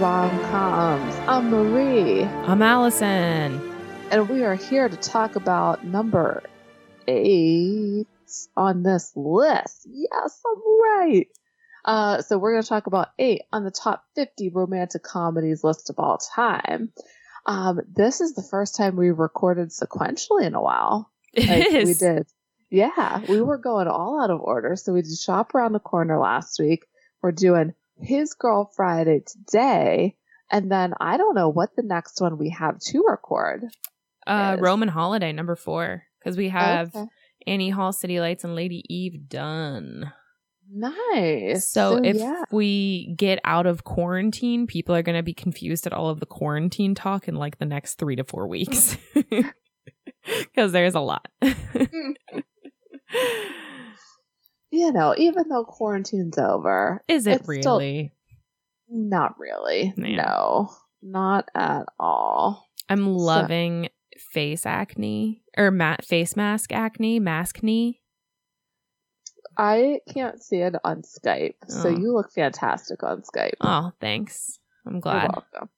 Rom Coms. I'm Marie, I'm Allison. and we are here to talk about number eight on this list. Yes, I'm right. Uh, so we're going to talk about eight on the top 50 romantic comedies list of all time. Um, this is the first time we recorded sequentially in a while. It Like, is. We did. Yeah, we were going all out of order. So we did Shop Around the Corner last week. We're doing His Girl Friday today. And then I don't know what the next one we have to record. Uh. Roman Holiday number four because we have Okay. Annie Hall, City Lights, and Lady Eve done. Nice. So, if yeah. we get out of quarantine, people are going to be confused at all of the quarantine talk in like the next three to four weeks because there's a lot. you know, even though quarantine's over, Is it really? not really. No, not at all. I'm loving face acne or ma- face mask acne, mask knee. I can't see it on Skype. So Oh. you look fantastic on Skype. Oh, thanks. I'm glad. You're welcome.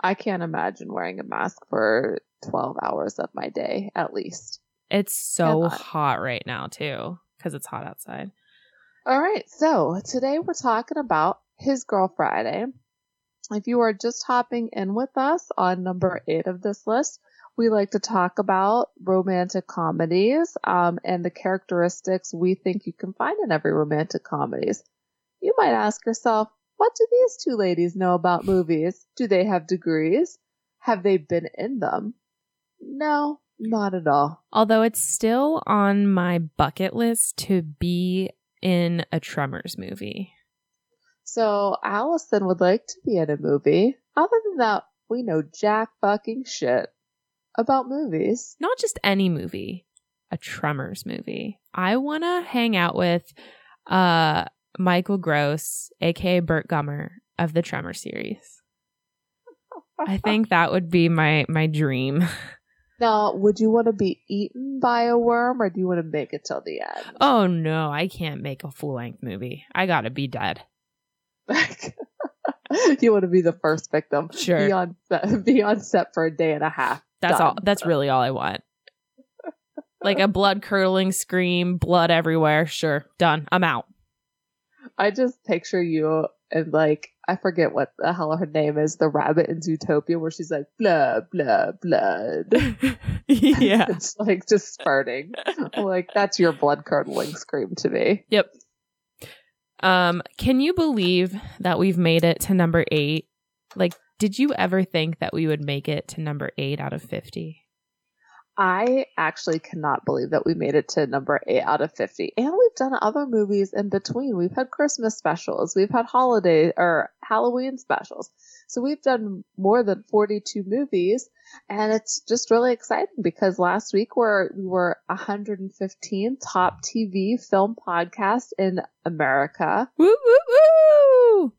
I can't imagine wearing a mask for 12 hours of my day at least. It's so hot right now too because it's hot outside. All right, so today we're talking about His Girl Friday. If you are just hopping in with us on number eight of this list, we like to talk about romantic comedies um, and the characteristics we think you can find in every romantic comedies. You might ask yourself, what do these two ladies know about movies? Do they have degrees? Have they been in them? No, not at all. Although it's still on my bucket list to be in a Tremors movie. So Allison would like to be in a movie. Other than that, we know jack fucking shit about movies. Not just any movie, a Tremors movie. I want to hang out with uh Michael Gross, aka Burt Gummer of the Tremor series. I think that would be my my dream. Now, would you want to be eaten by a worm or do you want to make it till the end? Oh no, I can't make a full length movie. I got to be dead. you want to be the first victim. Sure. Be on set, be on set for a day and a half. That's all. That's really all I want. Like a blood curdling scream, blood everywhere. Sure, done. I'm out. I just picture you and like I forget what the hell her name is, the rabbit in Zootopia, where she's like blah blah blood. yeah. it's like just spurting. like that's your blood curdling scream to me. Yep. Um, can you believe that we've made it to number eight? Like, did you ever think that we would make it to number eight out of fifty? I actually cannot believe that we made it to number eight out of 50. And we've done other movies in between. We've had Christmas specials, we've had holiday or Halloween specials. So we've done more than 42 movies. And it's just really exciting because last week we're, we were 115 top TV film podcast in America. Woo woo woo!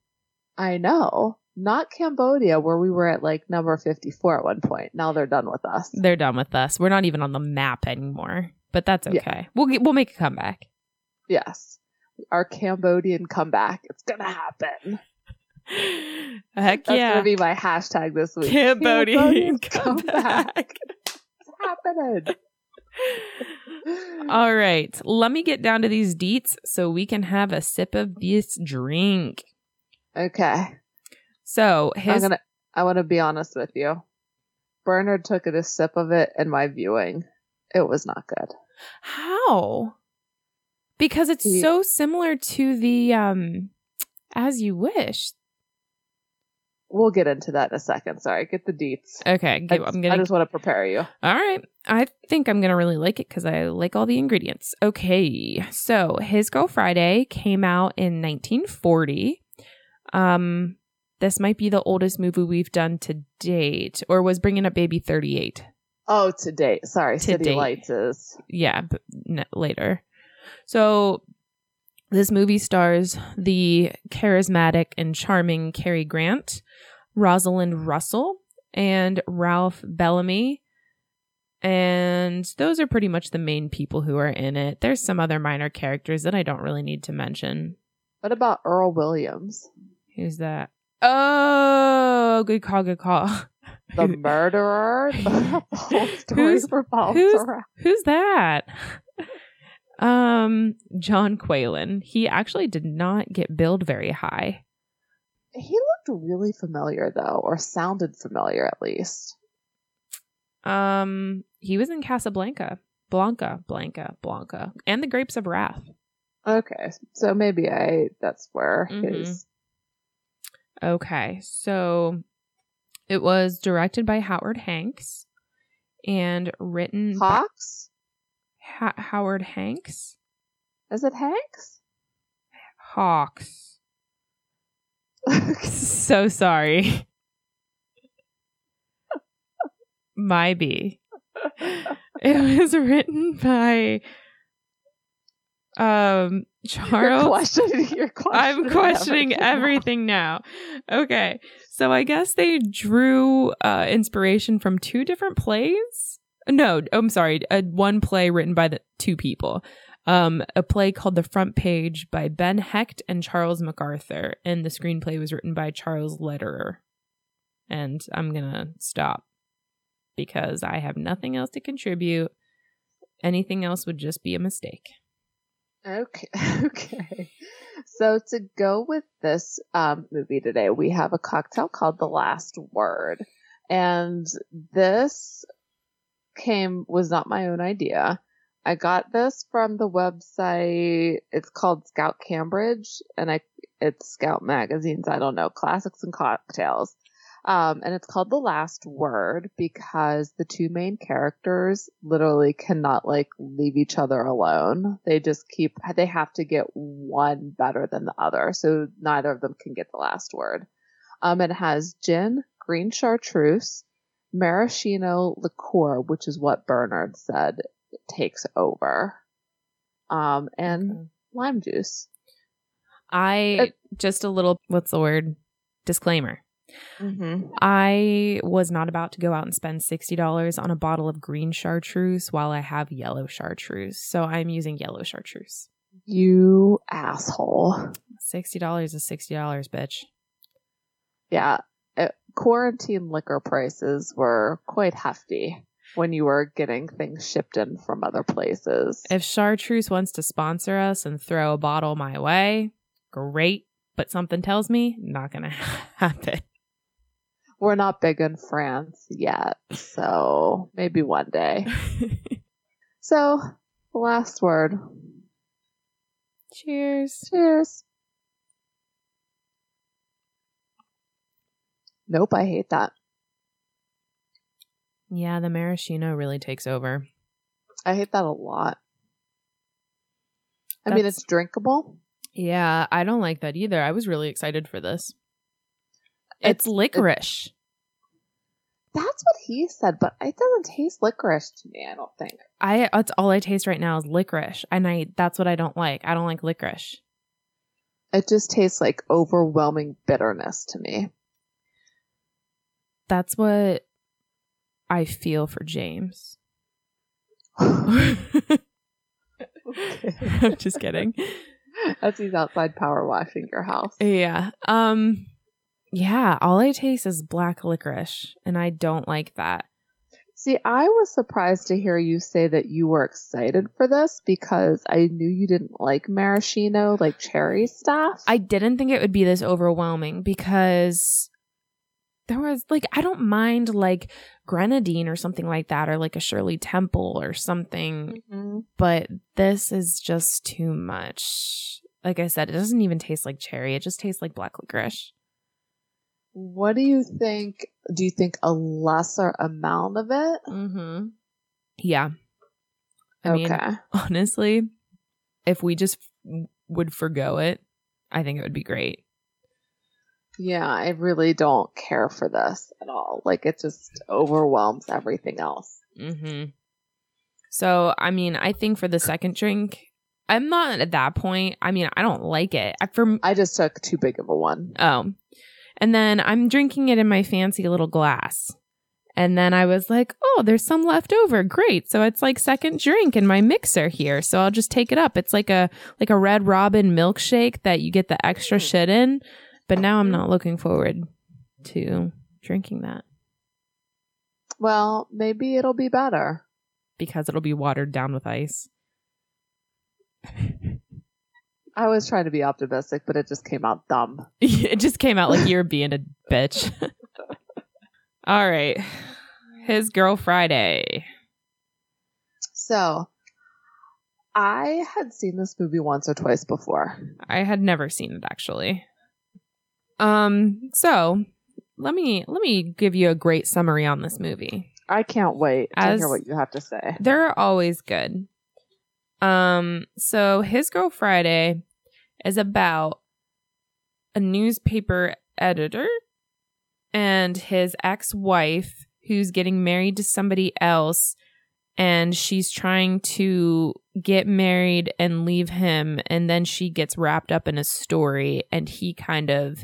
I know. Not Cambodia, where we were at like number 54 at one point. Now they're done with us. They're done with us. We're not even on the map anymore. But that's Yeah. okay. We'll we'll make a comeback. Yes. Our Cambodian comeback. It's gonna happen. Heck That's yeah! gonna be my hashtag this week. Cambodian Cambodian comeback. It's happening. All right, let me get down to these deets so we can have a sip of this drink. Okay. So I'm his gonna I wanna be honest with you. Bernard took a sip of it in my viewing. It was not good. how? Because it's He- so similar to the um as you wish. We'll get into that in a second. Sorry, get the deets. Okay, I, give- I'm gonna. I just want to prepare you. All right, I think I'm gonna really like it because I like all the ingredients. Okay, so His Girl Friday came out in 1940. Um, this might be the oldest movie we've done to date, or was Bringing Up Baby 38. Oh, to date. Sorry, To City date. Lights is. yeah, but later. So this movie stars the charismatic and charming Cary Grant, Rosalind Russell, and Ralph Bellamy. And those are pretty much the main people who are in it. There's some other minor characters that I don't really need to mention. What about Earl Williams, Who's that? Oh, good call, good call. the murderer? the whole story Who's- revolves who's- around. Who's that? Um, John Qualen. He actually did not get billed very high. He looked really familiar though, or sounded familiar at least. Um, he was in Casablanca, Blanca, Blanca, Blanca, and The Grapes of Wrath. Okay, so maybe I that's where Mhm. his Okay, so it was directed by Howard Hanks and written by Hawks. Ha- Howard Hanks. Is it Hanks? Hawks. so sorry. My B. It was written by um You're Charles. questioning. You're questioning. I'm questioning everything now. now. Okay. So I guess they drew uh inspiration from two different plays. No, I'm sorry, a one play written by the two people. Um a play called The Front Page by Ben Hecht and Charles MacArthur and the screenplay was written by Charles Lederer. And I'm going to stop because I have nothing else to contribute. Anything else would just be a mistake. Okay. Okay. So to go with this um, movie today, we have a cocktail called The Last Word, and this came was not my own idea. I got this from the website. It's called Scout Cambridge, and I it's Scout magazines. I don't know classics and cocktails. Um, and it's called The Last Word because the two main characters literally cannot like leave each other alone. They just keep, they have to get one better than the other. So neither of them can get the last word. Um, it has gin, green chartreuse, maraschino liqueur, which is what Bernard said takes over. Um, and Okay. lime juice. I It- just a little what's the word disclaimer. Mm-hmm. I was not about to go out and spend $60 on a bottle of green chartreuse while I have yellow chartreuse. So I'm using yellow chartreuse. You asshole. $60 is $60, bitch. Yeah, it, quarantine liquor prices were quite hefty when you were getting things shipped in from other places. If chartreuse wants to sponsor us and throw a bottle my way, great. But something tells me not going to happen. We're not big in France yet, so maybe one day. So, last word. Cheers. Cheers. Nope, I hate that. Yeah, the maraschino really takes over. I hate that a lot. I mean, it's drinkable. Yeah, I don't like that either. I was really excited for this. It's It's- licorice. That's what he said, but it doesn't taste licorice to me, I don't think. I that's all I taste right now is licorice, and I that's what I don't like. I don't like licorice. It just tastes like overwhelming bitterness to me. That's what I feel for James. I'm just kidding. As he's outside power washing your house. Yeah. Um yeah, all I taste is black licorice and I don't like that. See, I was surprised to hear you say that you were excited for this because I knew you didn't like maraschino, like cherry stuff. I didn't think it would be this overwhelming because there was like I don't mind like grenadine or something like that or like a Shirley Temple or something, Mhm. but this is just too much. Like I said, it doesn't even taste like cherry. It just tastes like black licorice. What do you think? Do you think a lesser amount of it? Mm-hmm. Yeah. I mean, okay. honestly, if we just f- would forgo it, I think it would be great. Yeah, I really don't care for this at all. Like it just overwhelms everything else. Mm-hmm. So, I mean, I think for the second drink, I'm not at that point. I mean, I don't like it. I, for I just took too big of a one. oh, and then I'm drinking it in my fancy little glass, And then I was like, oh, there's some left over. Great. So it's like second drink in my mixer here. So I'll just take it up. It's like a like a red robin milkshake that you get the extra hmm. shit in. But now I'm not looking forward to drinking that Well, maybe it'll be better. because it'll be watered down with ice. I was trying to be optimistic, but it just came out dumb. it just came out like you're being a bitch. All right. His girl Friday. So, I had seen this movie once or twice before. I had never seen it actually. Um, so let me let me give you a great summary on this movie. I can't wait to hear what you have to say. They're always good. Um, so His Girl Friday is about a newspaper editor and his ex-wife who's getting married to somebody else and she's trying to get married and leave him and then she gets wrapped up in a story and he kind of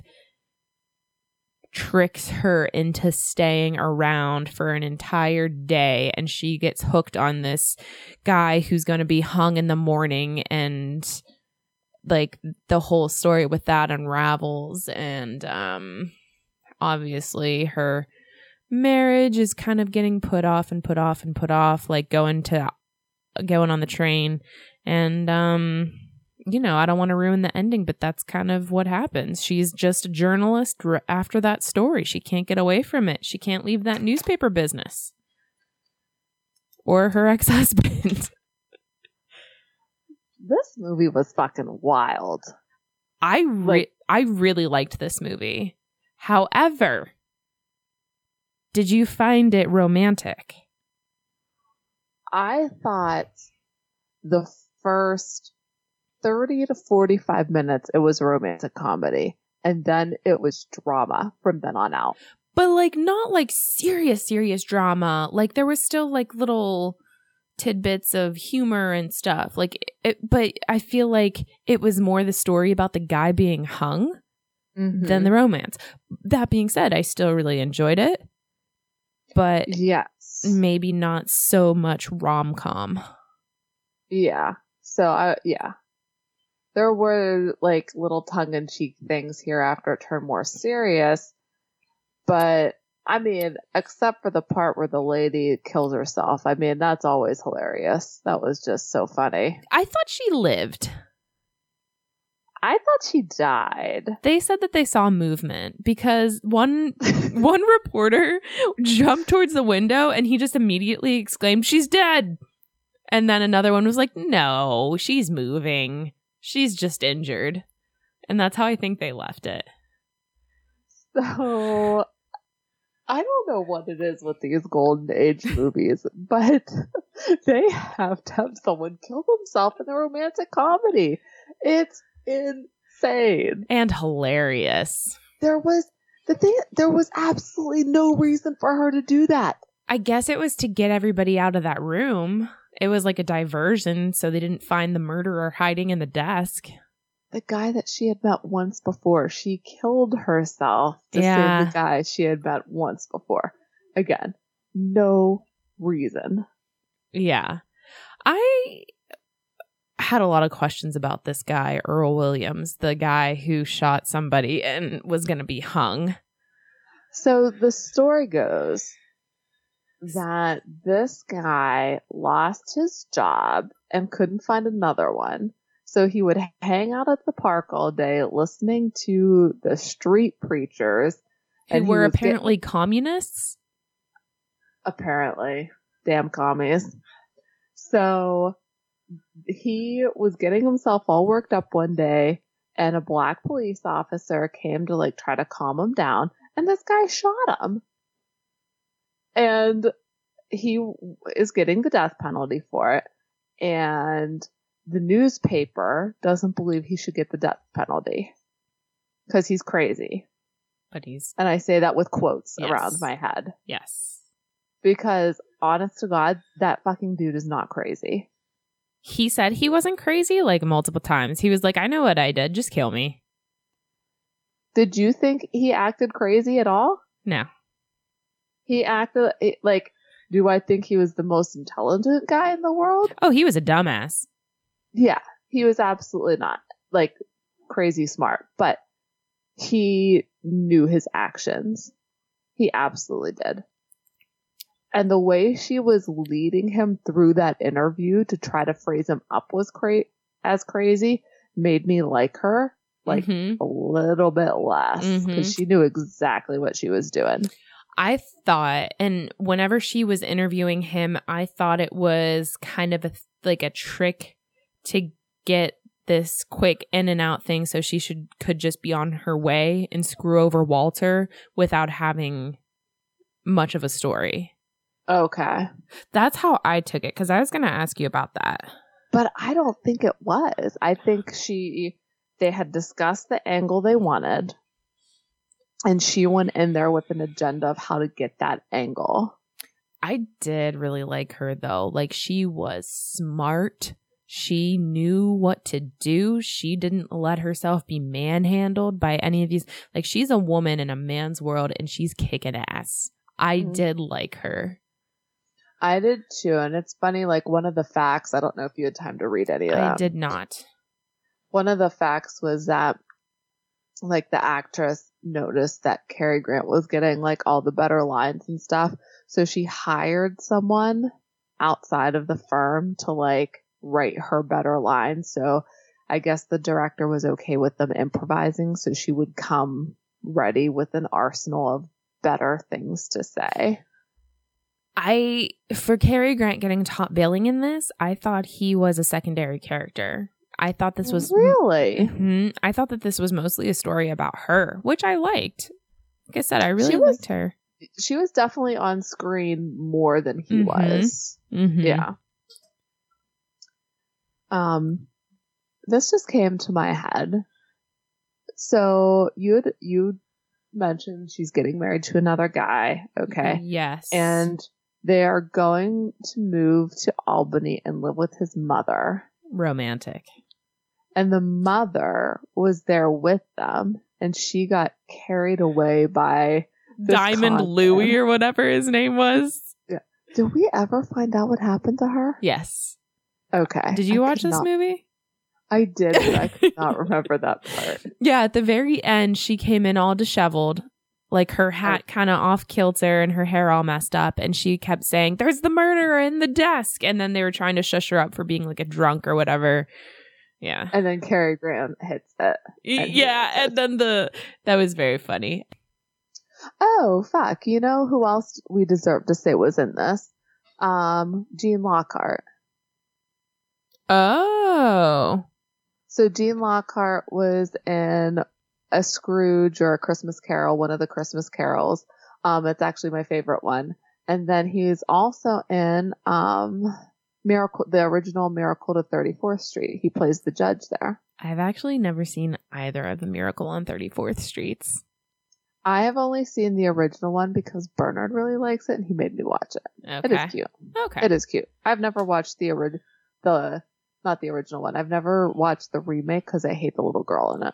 tricks her into staying around for an entire day and she gets hooked on this guy who's going to be hung in the morning and like the whole story with that unravels and um obviously her marriage is kind of getting put off and put off and put off like going to going on the train. And um you know i don't want to ruin the ending but that's kind of what happens. She's just a journalist after that story. She can't get away from it. She can't leave that newspaper business. Or her ex-husband This movie was fucking wild. i re- Like- i really liked this movie however did you find it romantic I thought the first 30 to 45 minutes it was a romantic comedy and then it was drama from then on out. but like not like serious serious drama like there was still like little tidbits of humor and stuff like it but i feel like it was more the story about the guy being hung mm-hmm. than the romance that being said i still really enjoyed it but yes. maybe not so much rom-com Yeah. So I yeah. There were like little tongue in cheek things here after it turned more serious. But I mean, except for the part where the lady kills herself. I mean, that's always hilarious. That was just so funny. i thought she lived I thought she died. they said that they saw movement because one one reporter jumped towards the window and he just immediately exclaimed, She's dead. And then another one was like, No, she's moving. She's just injured. And that's how I think they left it. So I don't know what it is with these golden age movies, but they have to have someone kill themselves in a romantic comedy. It's insane. And hilarious. There was the thing there was absolutely no reason for her to do that. I guess it was to get everybody out of that room. It was like a diversion, so they didn't find the murderer hiding in the desk. The guy that she had met once before, she killed herself to Yeah. save the guy she had met once before. Again, no reason. Yeah. I had a lot of questions about this guy, Earl Williams, the guy who shot somebody and was going to be hung. So the story goes that this guy lost his job and couldn't find another one. So he would hang out at the park all day listening to the street preachers. Who And were apparently communists. apparently. Damn commies. So he was getting himself all worked up one day and a black police officer came to like try to calm him down and this guy shot him. And he is getting the death penalty for it and the newspaper doesn't believe he should get the death penalty because he's crazy. But he's, And I say that with quotes Yes. around my head yes. because honest to God, that fucking dude is not crazy. He said he wasn't crazy like multiple times. He was like, I know what I did. Just kill me. Did you think he acted crazy at all? No. He acted like, do I think he was the most intelligent guy in the world? Oh, he was a dumbass. Yeah, he was absolutely not like crazy smart, but he knew his actions. He absolutely did. And the way she was leading him through that interview to try to phrase him up was cra- as crazy made me like her like Mhm. a little bit less because Mhm. she knew exactly what she was doing. I thought, and whenever she was interviewing him, I thought it was kind of a like a trick to get this quick in and out thing, so she should could just be on her way and screw over Walter without having much of a story. Okay. That's how I took it because I was going to ask you about that. But I don't think it was. I think she they had discussed the angle they wanted and she went in there with an agenda of how to get that angle. I did really like her though. Like she was smart. She knew what to do. She didn't let herself be manhandled by any of these. Like she's a woman in a man's world and she's kicking ass. I Mhm. did like her. I did too, and it's funny. Like one of the facts, I don't know if you had time to read any of them. I did not. One of the facts was that, like, the actress noticed that Cary Grant was getting like all the better lines and stuff, so she hired someone outside of the firm to like write her better lines. So I guess the director was okay with them improvising, so she would come ready with an arsenal of better things to say. I for Cary Grant getting top billing in this, I thought he was a secondary character. I thought this was really. Mhm. I thought that this was mostly a story about her, which I liked. Like I said, I really was- liked her. She was definitely on screen more than he Mhm. was. Mhm. Yeah. Um, this just came to my head. So you you mentioned she's getting married to another guy, okay, Yes. and they are going to move to Albany and live with his mother. romantic. And the mother was there with them, and she got carried away by. Diamond con Louie man. or whatever his name was. Yeah. Did we ever find out what happened to her? Yes. Okay. Did you I watch this not- movie? I did, but I could not remember that part. Yeah, at the very end, she came in all disheveled, like her hat kind of off kilter and her hair all messed up. And she kept saying, There's the murderer in the desk. And then they were trying to shush her up for being like a drunk or whatever. Yeah. And then Cary Grant hits it. And yeah. was And then the, that was very funny. Oh, fuck. You know who else we deserve to say was in this? Um, Gene Lockhart. Oh. So Gene Lockhart was in a Scrooge or a Christmas Carol, one of the Christmas carols. Um, it's actually my favorite one. And then he's also in um Miracle, the original Miracle to 34th Street. He plays the judge there. I've actually never seen either of the Miracle on 34th Streets. I have only seen the original one because Bernard really likes it and he made me watch it. It Okay. is cute. Okay. It is cute. I've never watched the ori- the not the original one. I've never watched the remake because I hate the little girl in it.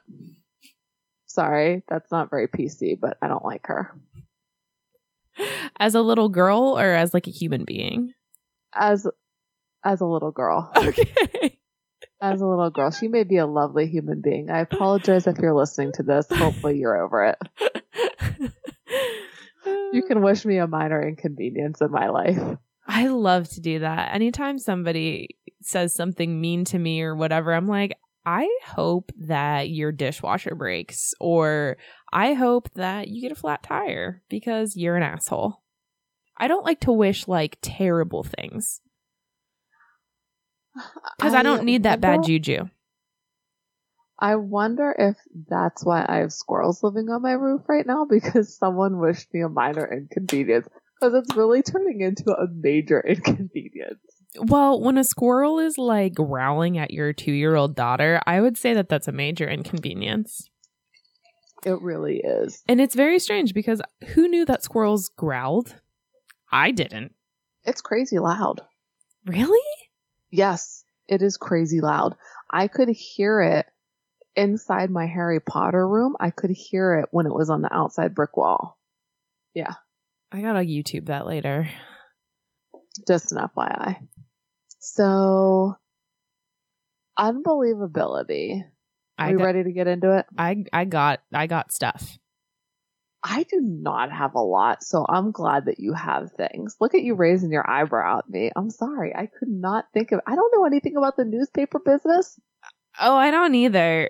Sorry, that's not very PC, but I don't like her As a little girl or as like a human being? as as a little girl. Okay. As a little girl, she may be a lovely human being. I apologize if you're listening to this. Hopefully, you're over it. You can wish me a minor inconvenience in my life. I love to do that. Anytime somebody says something mean to me or whatever, I'm like, I hope that your dishwasher breaks or I hope that you get a flat tire because you're an asshole. I don't like to wish like terrible things because I, don't need that bad juju. I wonder if that's why I have squirrels living on my roof right now because someone wished me a minor inconvenience because it's really turning into a major inconvenience. Well, when a squirrel is like growling at your two year old daughter, I would say that that's a major inconvenience. It really is. And it's very strange because who knew that squirrels growled? I didn't. It's crazy loud. Really? Yes, it is crazy loud. I could hear it inside my Harry Potter room. I could hear it when it was on the outside brick wall. Yeah. I gotta YouTube that later. Just an FYI. So, unbelievability. Are I got, ready to get into it? I I got I got stuff. I do not have a lot, so I'm glad that you have things. Look at you raising your eyebrow at me. I'm sorry. I could not think of I don't know anything about the newspaper business. Oh, I don't either.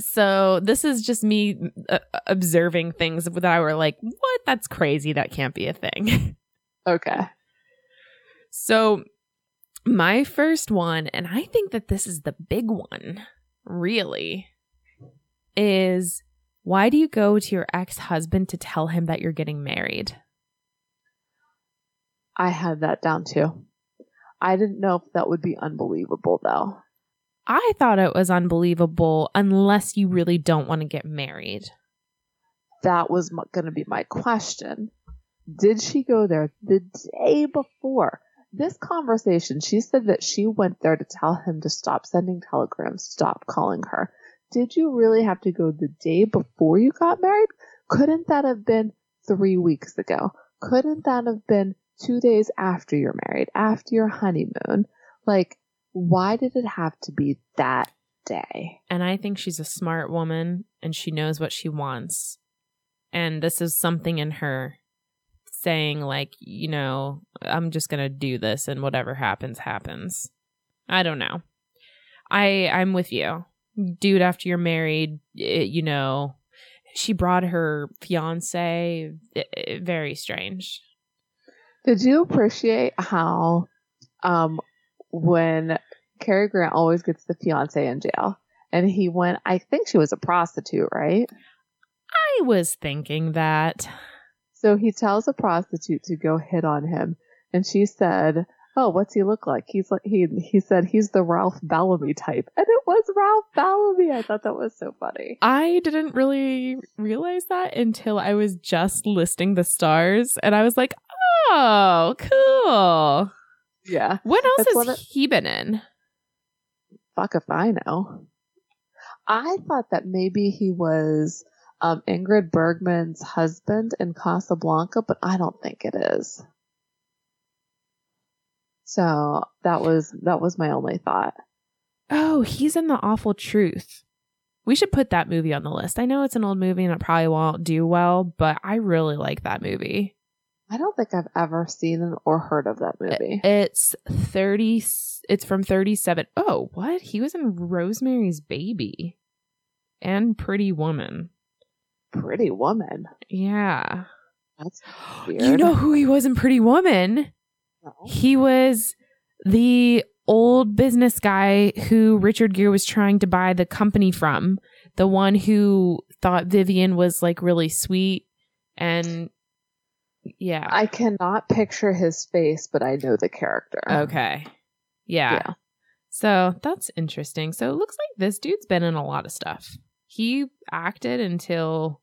So this is just me uh, observing things that I were like, what? That's crazy. That can't be a thing. Okay. so my first one, and I think that this is the big one, really, is why do you go to your ex husband to tell him that you're getting married? I had that down too. I didn't know if that would be unbelievable though. I thought it was unbelievable unless you really don't want to get married. That was going to be my question. Did she go there the day before? This conversation, she said that she went there to tell him to stop sending telegrams, stop calling her. Did you really have to go the day before you got married? Couldn't that have been three weeks ago? Couldn't that have been two days after you're married, after your honeymoon? Like, why did it have to be that day? And I think she's a smart woman and she knows what she wants. And this is something in her saying, like, you know, I'm just going to do this and whatever happens, happens. I don't know. I I'm with you. Dude, after you're married, it, you know, she brought her fiance. It, it, very strange. Did you appreciate how, um, when Cary Grant always gets the fiance in jail, and he went, I think she was a prostitute, right? I was thinking that. So he tells a prostitute to go hit on him, and she said, "Oh, what's he look like?" He's like he he said he's the Ralph Bellamy type, and it was Ralph Bellamy. I thought that was so funny. I didn't really realize that until I was just listing the stars, and I was like, "Oh, cool." Yeah. What else That's has he been in? Fuck if I know. I thought that maybe he was um, Ingrid Bergman's husband in Casablanca, but I don't think it is. So that was that was my only thought. Oh, he's in The Awful Truth. We should put that movie on the list. I know it's an old movie and it probably won't do well, but I really like that movie. I don't think I've ever seen or heard of that movie. It's 30 it's from 37. Oh, what? He was in Rosemary's Baby and Pretty Woman. Pretty Woman. Yeah. That's weird. You know who he was in Pretty Woman? No. He was the old business guy who Richard Gere was trying to buy the company from. The one who thought Vivian was like really sweet and yeah. I cannot picture his face, but I know the character. okay. Yeah. Yeah. So that's interesting. So it looks like this dude's been in a lot of stuff. He acted until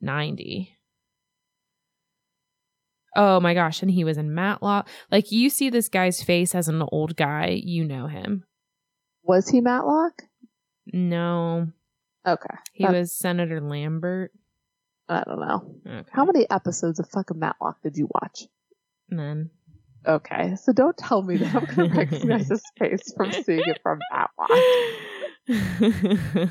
90. Oh my gosh. And he was in Matlock. Like you see this guy's face as an old guy, you know him. Was he Matlock? No, Okay. he That- was Senator Lambert. I don't know. Okay. How many episodes of fucking Matlock did you watch? None. Okay, so don't tell me that I'm going to recognize his face from seeing it from Matlock.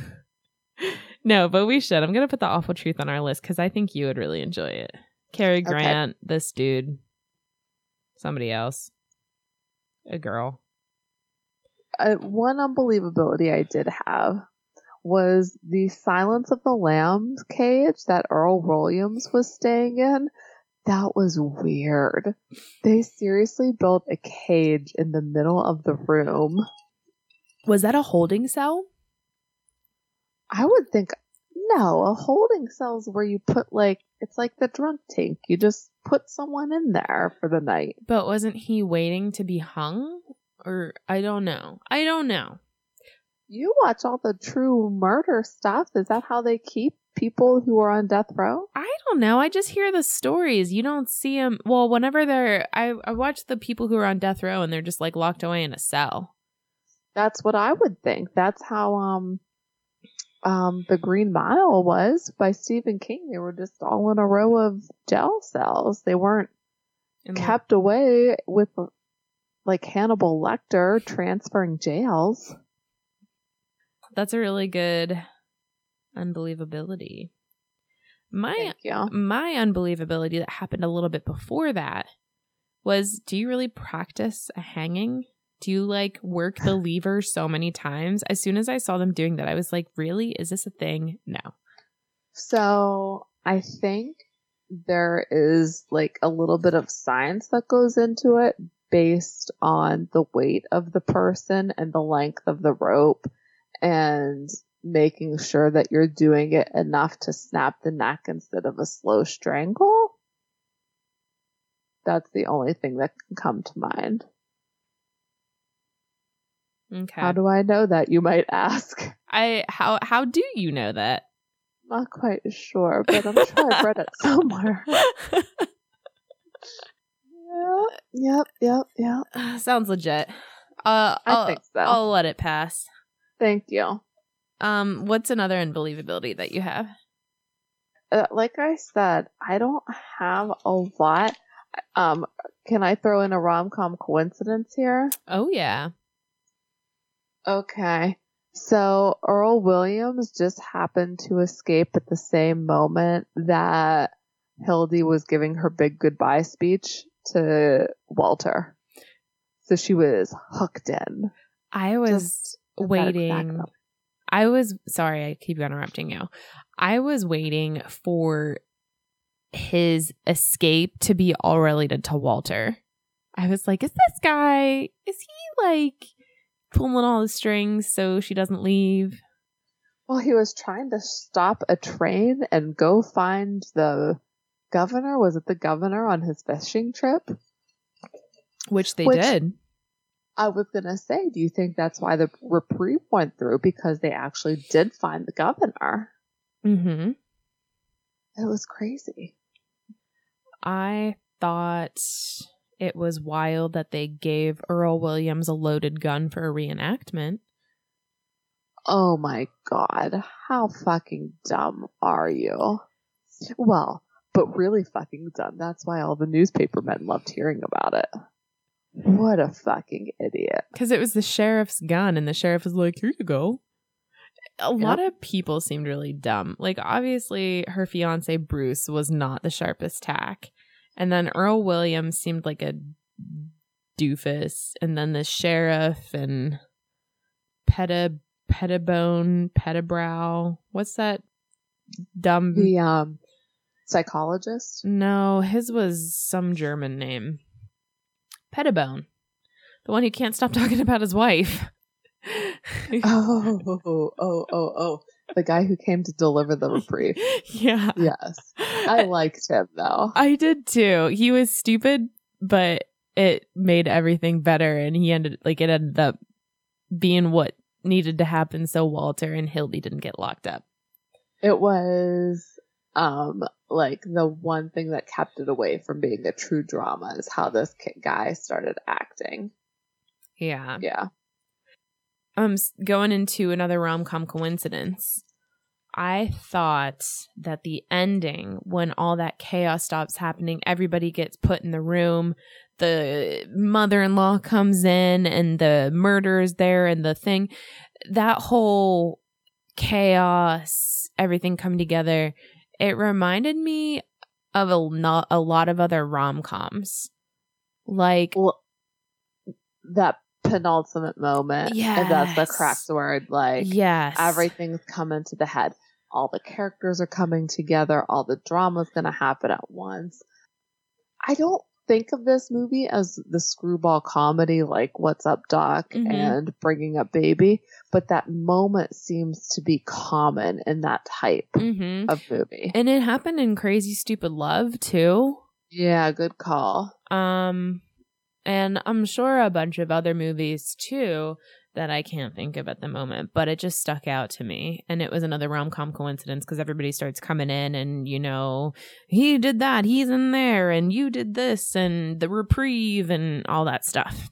no, but we should. I'm gonna put the awful truth on our list because I think you would really enjoy it. Cary Okay. Grant, this dude, somebody else, a girl. Uh, one unbelievability I did have was the Silence of the Lambs cage that Earl Williams was staying in. That was weird. They seriously built a cage in the middle of the room. Was that a holding cell? I would think no, a holding cell's where you put like it's like the drunk tank. You just put someone in there for the night. But wasn't he waiting to be hung? Or I don't know. I don't know. You watch all the true murder stuff. Is that how they keep people who are on death row? I don't know. I just hear the stories. You don't see them. Well, whenever they're, I, I watch the people who are on death row and they're just like locked away in a cell. That's what I would think. That's how um um, The Green Mile was by Stephen King. They were just all in a row of jail cells. They weren't And kept away with like Hannibal Lecter transferring jails. That's a really good unbelievability. My my unbelievability that happened a little bit before that was do you really practice a hanging? Do you like work the lever so many times? As soon as I saw them doing that, I was like, really? Is this a thing? No. So I think there is like a little bit of science that goes into it based on the weight of the person and the length of the rope and making sure that you're doing it enough to snap the neck instead of a slow strangle. That's the only thing that can come to mind. Okay. How do I know that, you might ask? I how how do you know that? Not quite sure, but I'm sure I've read it somewhere. Yep, yep, yep, yep. Sounds legit. Uh, I I'll, think so. I'll let it pass. Thank you. Um, what's another unbelievability that you have? Uh, like I said, I don't have a lot. Um, can I throw in a rom com coincidence here? Oh yeah. Okay. So Earl Williams just happened to escape at the same moment that Hildy was giving her big goodbye speech to Walter. So she was hooked in. I was Just- just gotta back waiting. I was sorry, I keep interrupting you. I was waiting for his escape to be all related to Walter. I was like, is this guy, is he like pulling all the strings so she doesn't leave? Well, he was trying to stop a train and go find the governor. Was it the governor on his fishing trip? Which they Which- did. I was gonna say, do you think that's why the reprieve went through? Because they actually did find the governor. Mm-hmm. It was crazy. I thought it was wild that they gave Earl Williams a loaded gun for a reenactment. Oh my god, how fucking dumb are you? Well, but really fucking dumb. That's why all the newspaper men loved hearing about it. What a fucking idiot. Because it was the sheriff's gun, and the sheriff was like, here you go. A lot of people seemed really dumb. Like, obviously, her fiance Bruce was not the sharpest tack. And then Earl Williams seemed like a doofus. And then the sheriff and Petta, Pettibone, Pettibrow. What's that dumb? The um psychologist. No, his was some German name. Pettibone. The one who can't stop talking about his wife. Oh, oh, oh, oh. The guy who came to deliver the reprieve. yeah. Yes. I liked him though. I did too. He was stupid, but it made everything better and he ended like it ended up being what needed to happen so Walter and Hildy didn't get locked up. It was um like the one thing that kept it away from being a true drama is how this guy started acting. Yeah. Yeah. um going into another rom-com coincidence i thought that the ending when all that chaos stops happening everybody gets put in the room the mother-in-law comes in and the murder is there and the thing that whole chaos everything come together it reminded me of a, not a lot of other rom-coms like Well, that penultimate moment. And that's the cracked word. Like yes everything's coming to the head. All the characters are coming together. All the drama's going to happen at once. I don't think of this movie as the screwball comedy like What's Up Doc Mhm. and Bringing Up Baby, but that moment seems to be common in that type mm-hmm. of movie. And it happened in Crazy Stupid Love too. Yeah, good call. Um and I'm sure a bunch of other movies too that I can't think of at the moment, but it just stuck out to me. And it was another rom-com coincidence because everybody starts coming in and you know, he did that, he's in there, and you did this and the reprieve and all that stuff.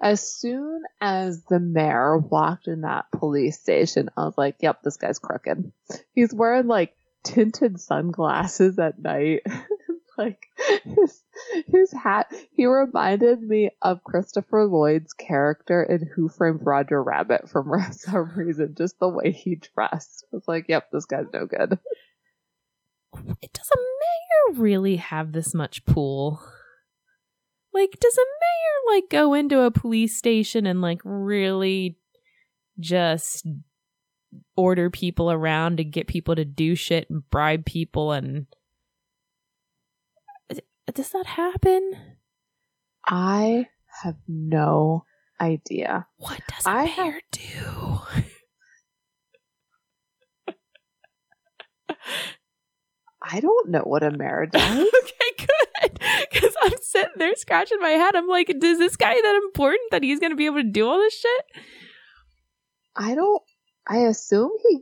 as soon as the mayor walked in that police station, I was like, yep, this guy's crooked. He's wearing like tinted sunglasses at night. like his, his hat, he reminded me of Christopher Lloyd's character in Who Framed Roger Rabbit for some reason, just the way he dressed. I was like, yep, this guy's no good. Does a mayor really have this much pool? Like, does a mayor like go into a police station and like really just order people around to get people to do shit and bribe people and does that happen? I have no idea. What does a I mayor have- do? I don't know what a mayor does. okay, good. Because I'm sitting there scratching my head. I'm like, is this guy that important that he's going to be able to do all this shit? I don't. I assume he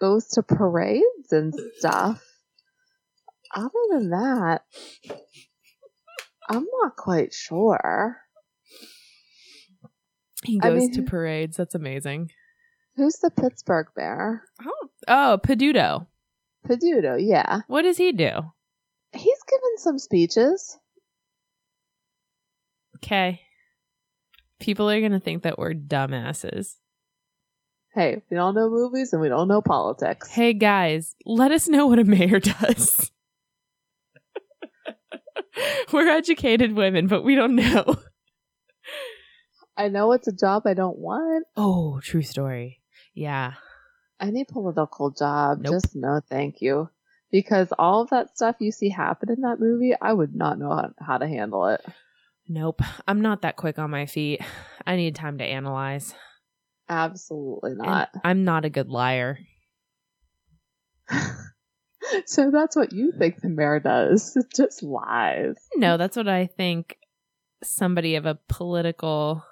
goes to parades and stuff. Other than that, I'm not quite sure. He I goes mean- to parades. That's amazing. Who's the Pittsburgh mayor? Oh, oh, Peduto. Peduto, yeah. What does he do? He's given some speeches. Okay. People are going to think that we're dumbasses. Hey, we don't know movies and we don't know politics. Hey, guys, let us know what a mayor does. we're educated women, but we don't know. I know it's a job I don't want. Oh, true story. Yeah. Any political job, Nope. just no thank you. Because all of that stuff you see happen in that movie, I would not know how, how to handle it. Nope. I'm not that quick on my feet. I need time to analyze. Absolutely And not. I'm not a good liar. so that's what you think the mayor does. It Just lies. No, that's what I think somebody of a political.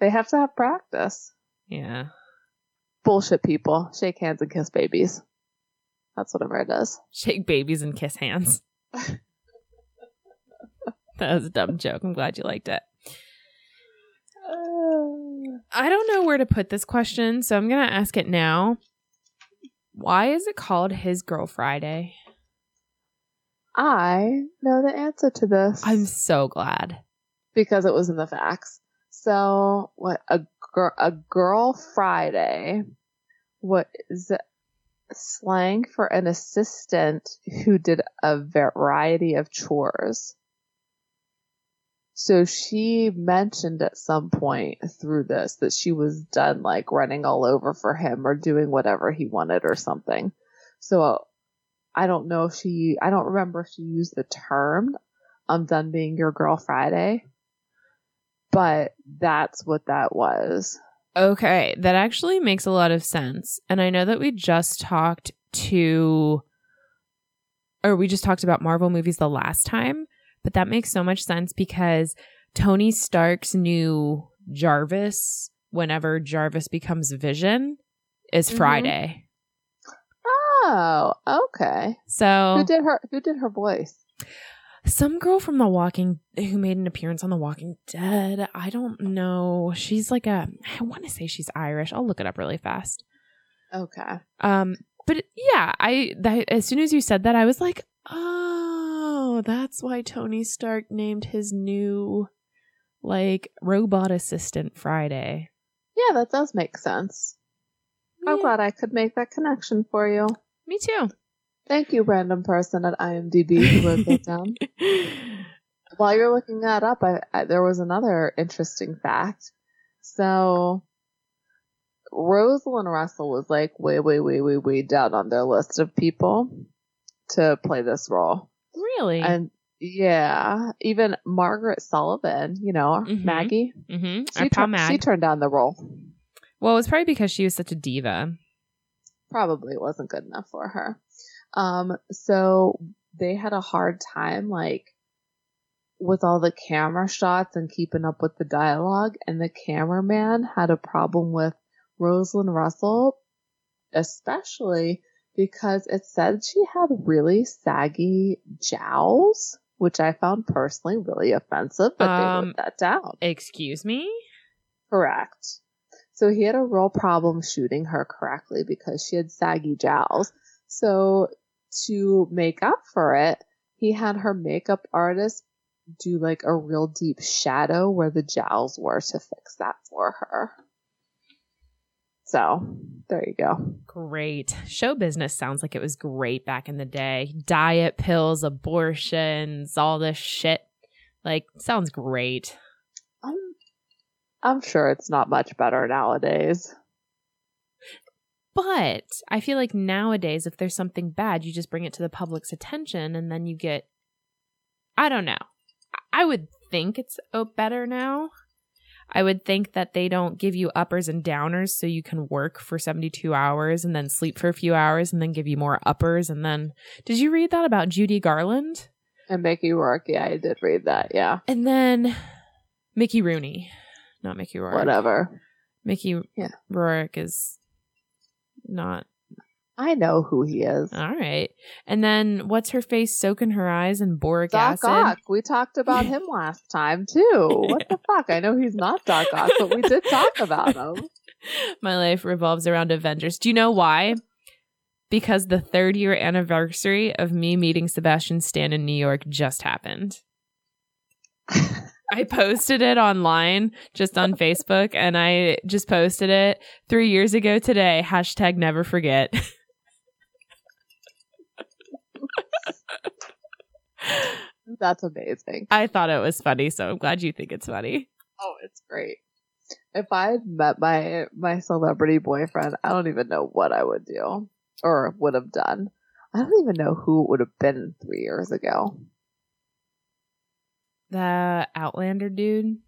They have to have practice. Yeah. Bullshit people. Shake hands and kiss babies. That's what a mayor does. Shake babies and kiss hands. that was a dumb joke. I'm glad you liked it. Uh, I don't know where to put this question, so I'm going to ask it now. Why is it called His Girl Friday? I know the answer to this. I'm so glad. because it was in the facts. So what a girl a girl Friday what is it? slang for an assistant who did a variety of chores. So she mentioned at some point through this that she was done like running all over for him or doing whatever he wanted or something. So uh, I don't know if she, I don't remember if she used the term, I'm done being your girl Friday, but that's what that was. Okay, that actually makes a lot of sense. And I know that we just talked to, or we just talked about Marvel movies the last time, but that makes so much sense because Tony Stark's new Jarvis, whenever Jarvis becomes Vision, is Mhm. Friday. Oh, okay. So Who did her? Who did her voice? some girl from The Walking who made an appearance on The Walking Dead. I don't know. She's like a I want to say she's Irish. I'll look it up really fast. Okay. Um but yeah, I that as soon as you said that I was like, "Oh, Oh, that's why Tony Stark named his new like robot assistant Friday." Yeah, that does make sense. I'm glad I could make that connection for you. Me too. Thank you, random person at IMDb who wrote that down. While you're looking that up, I, I, there was another interesting fact. So, Rosalind Russell was like way, way, way, way, way down on their list of people to play this role. Really? And yeah, even Margaret Sullavan, you know, Mhm. Maggie, mm-hmm. she, tur- Mag. she turned down the role. well, it was probably because she was such a diva. Probably wasn't good enough for her. Um, so they had a hard time, like, with all the camera shots and keeping up with the dialogue, and the cameraman had a problem with Rosalind Russell, especially because it said she had really saggy jowls which I found personally really offensive, but they Um, wrote that down. Excuse me? Correct. So he had a real problem shooting her correctly because she had saggy jowls. So to make up for it, he had her makeup artist do like a real deep shadow where the jowls were to fix that for her. So there you go. Great. Show business sounds like it was great back in the day. Diet pills, abortions, all this shit. Like, sounds great. I'm, I'm sure it's not much better nowadays. But I feel like nowadays, if there's something bad, you just bring it to the public's attention and then you get. I don't know. I would think it's better now. I would think that they don't give you uppers and downers so you can work for 72 hours and then sleep for a few hours and then give you more uppers. And then, did you read that about Judy Garland? And Mickey Rourke, yeah, I did read that. Yeah, And then Mickey Rooney. Not Mickey Rourke. whatever. Mickey Yeah. Rourke is not I know who he is. All right. And then what's her face soaking her eyes in boric Doc acid? Ock. We talked about him last time too. What the fuck? I know he's not Doc Ock, but we did talk about him. My life revolves around Avengers. Do you know why? Because the third year anniversary of me meeting Sebastian Stan in New York just happened. I posted it online just on Facebook and I just posted it three years ago today. Hashtag never forget. That's amazing. I thought it was funny, so I'm glad you think it's funny. Oh, it's great. If I had met my my celebrity boyfriend, I don't even know what I would do or would have done. I don't even know who it would have been three years ago. The Outlander dude.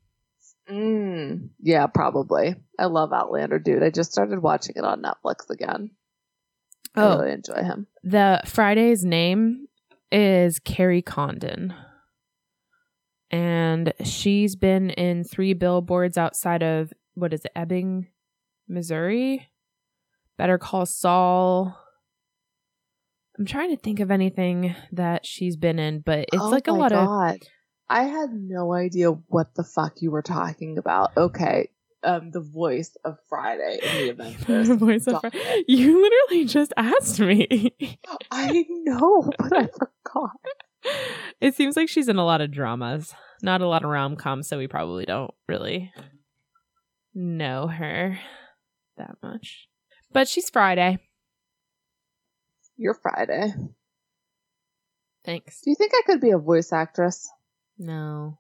Mm, yeah, probably. I love Outlander, dude. I just started watching it on Netflix again. I Oh, really enjoy him. The Friday's name is Kerry Condon. And she's been in three billboards outside of, what is it, Ebbing, Missouri? Better Call Saul. I'm trying to think of anything that she's been in, but it's Oh like a lot of. God. I had no idea what the fuck you were talking about. Okay. Um, the voice of Friday in the Avengers. Voice of Stop Fri- it. you literally just asked me. I know, but I forgot. it seems like she's in a lot of dramas, not a lot of rom coms, so we probably don't really know her that much. But she's Friday. You're Friday. Thanks. Do you think I could be a voice actress? No,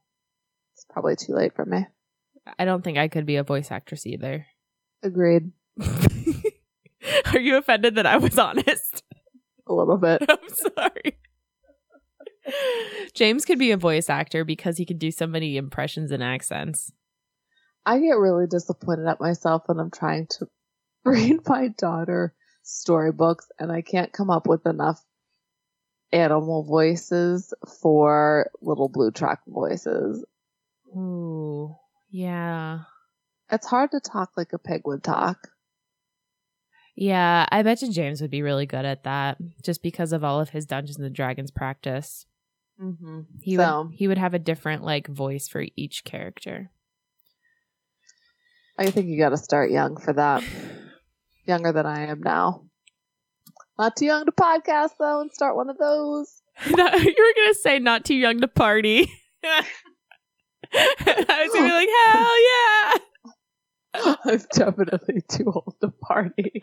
It's probably too late for me. I don't think I could be a voice actress either. Agreed. Are you offended that I was honest? A little bit. I'm sorry. James could be a voice actor because he could do so many impressions and accents. I get really disappointed at myself when I'm trying to read my daughter storybooks and I can't come up with enough animal voices for little blue truck voices. Ooh, yeah. It's hard to talk like a pig would talk. Yeah, I bet you James would be really good at that just because of all of his Dungeons and Dragons practice. Mm-hmm. He So- would he would have a different like voice for each character. I think you got to start young for that. Younger than I am now. Not too young to podcast though, and start one of those. you were gonna say not too young to party. I was gonna be like, hell yeah! I'm definitely too old to party.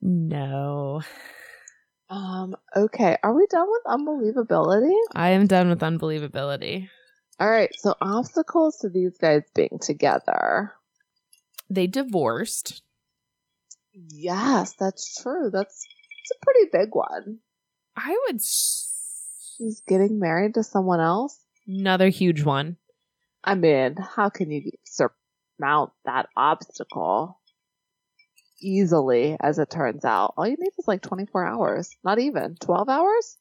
no, Um. Okay. Are we done with unbelievability? I am done with unbelievability. All right. So obstacles to these guys being together. They divorced. Yes, that's true. That's it's a pretty big one. I would s- She's getting married to someone else. another huge one. I mean, how can you surmount that obstacle easily? As it turns out, all you need is like 24 hours. Not even 12 hours.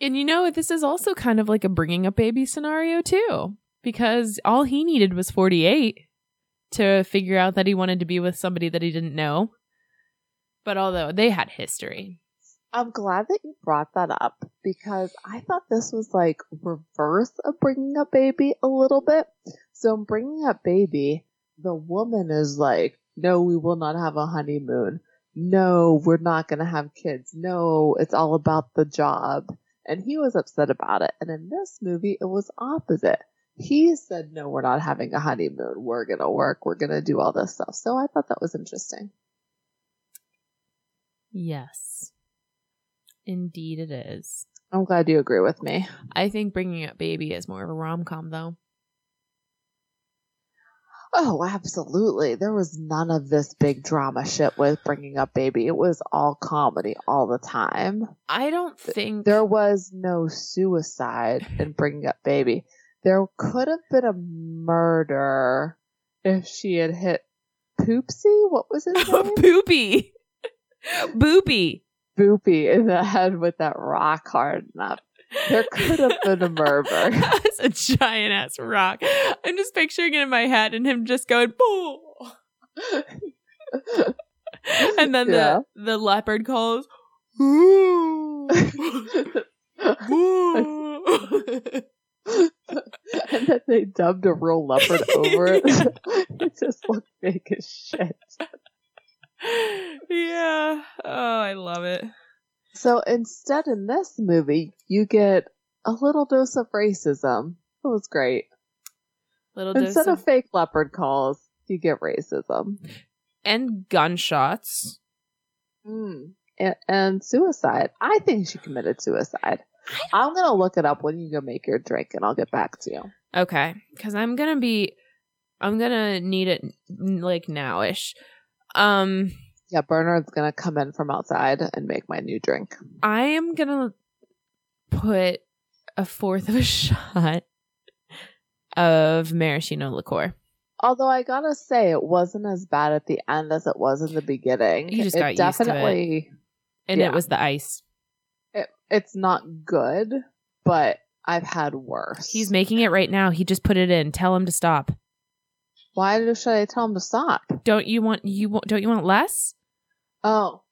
And you know, this is also kind of like a bringing up baby scenario too, because all he needed was 48 to figure out that he wanted to be with somebody that he didn't know. But although they had history, I'm glad that you brought that up because I thought this was like reverse of bringing up baby a little bit. So in bringing up baby, the woman is like, no, we will not have a honeymoon. No, we're not going to have kids. No, it's all about the job. And he was upset about it. And in this movie, it was opposite. He said, no, we're not having a honeymoon. We're going to work. We're going to do all this stuff. So I thought that was interesting. Yes. Indeed, it is. I'm glad you agree with me. I think bringing up baby is more of a rom com, though. Oh, absolutely. There was none of this big drama shit with bringing up baby. It was all comedy all the time. I don't think There was no suicide in bringing up baby. There could have been a murder if she had hit Poopsie. What was his name? Boopy. Boopy. Boopy in the head with that rock hard enough. There could have been a murder. That's a giant ass rock. I'm just picturing it in my head and him just going boo. and then Yeah. the the leopard calls "Ooh." Ooh. and then they dubbed a real leopard over it. it just looked fake as shit. Yeah. Oh, I love it. So instead, in this movie, you get a little dose of racism. It was great. Little dose Instead of, of fake leopard calls, you get racism. and gunshots. Mm. And, and suicide. I think she committed suicide. I'm gonna look it up when you go make your drink, and I'll get back to you. Okay, because I'm gonna be, I'm gonna need it like nowish. Um, Yeah, Bernard's gonna come in from outside and make my new drink. I am gonna put a fourth of a shot of maraschino liqueur. Although I gotta say, it wasn't as bad at the end as it was in the beginning. You just it got used to it. definitely. And Yeah. it was the ice. It, it's not good, but I've had worse. He's making it right now. He just put it in. Tell him to stop. Why do, should I tell him to stop? Don't you want you want, don't you want less? Oh.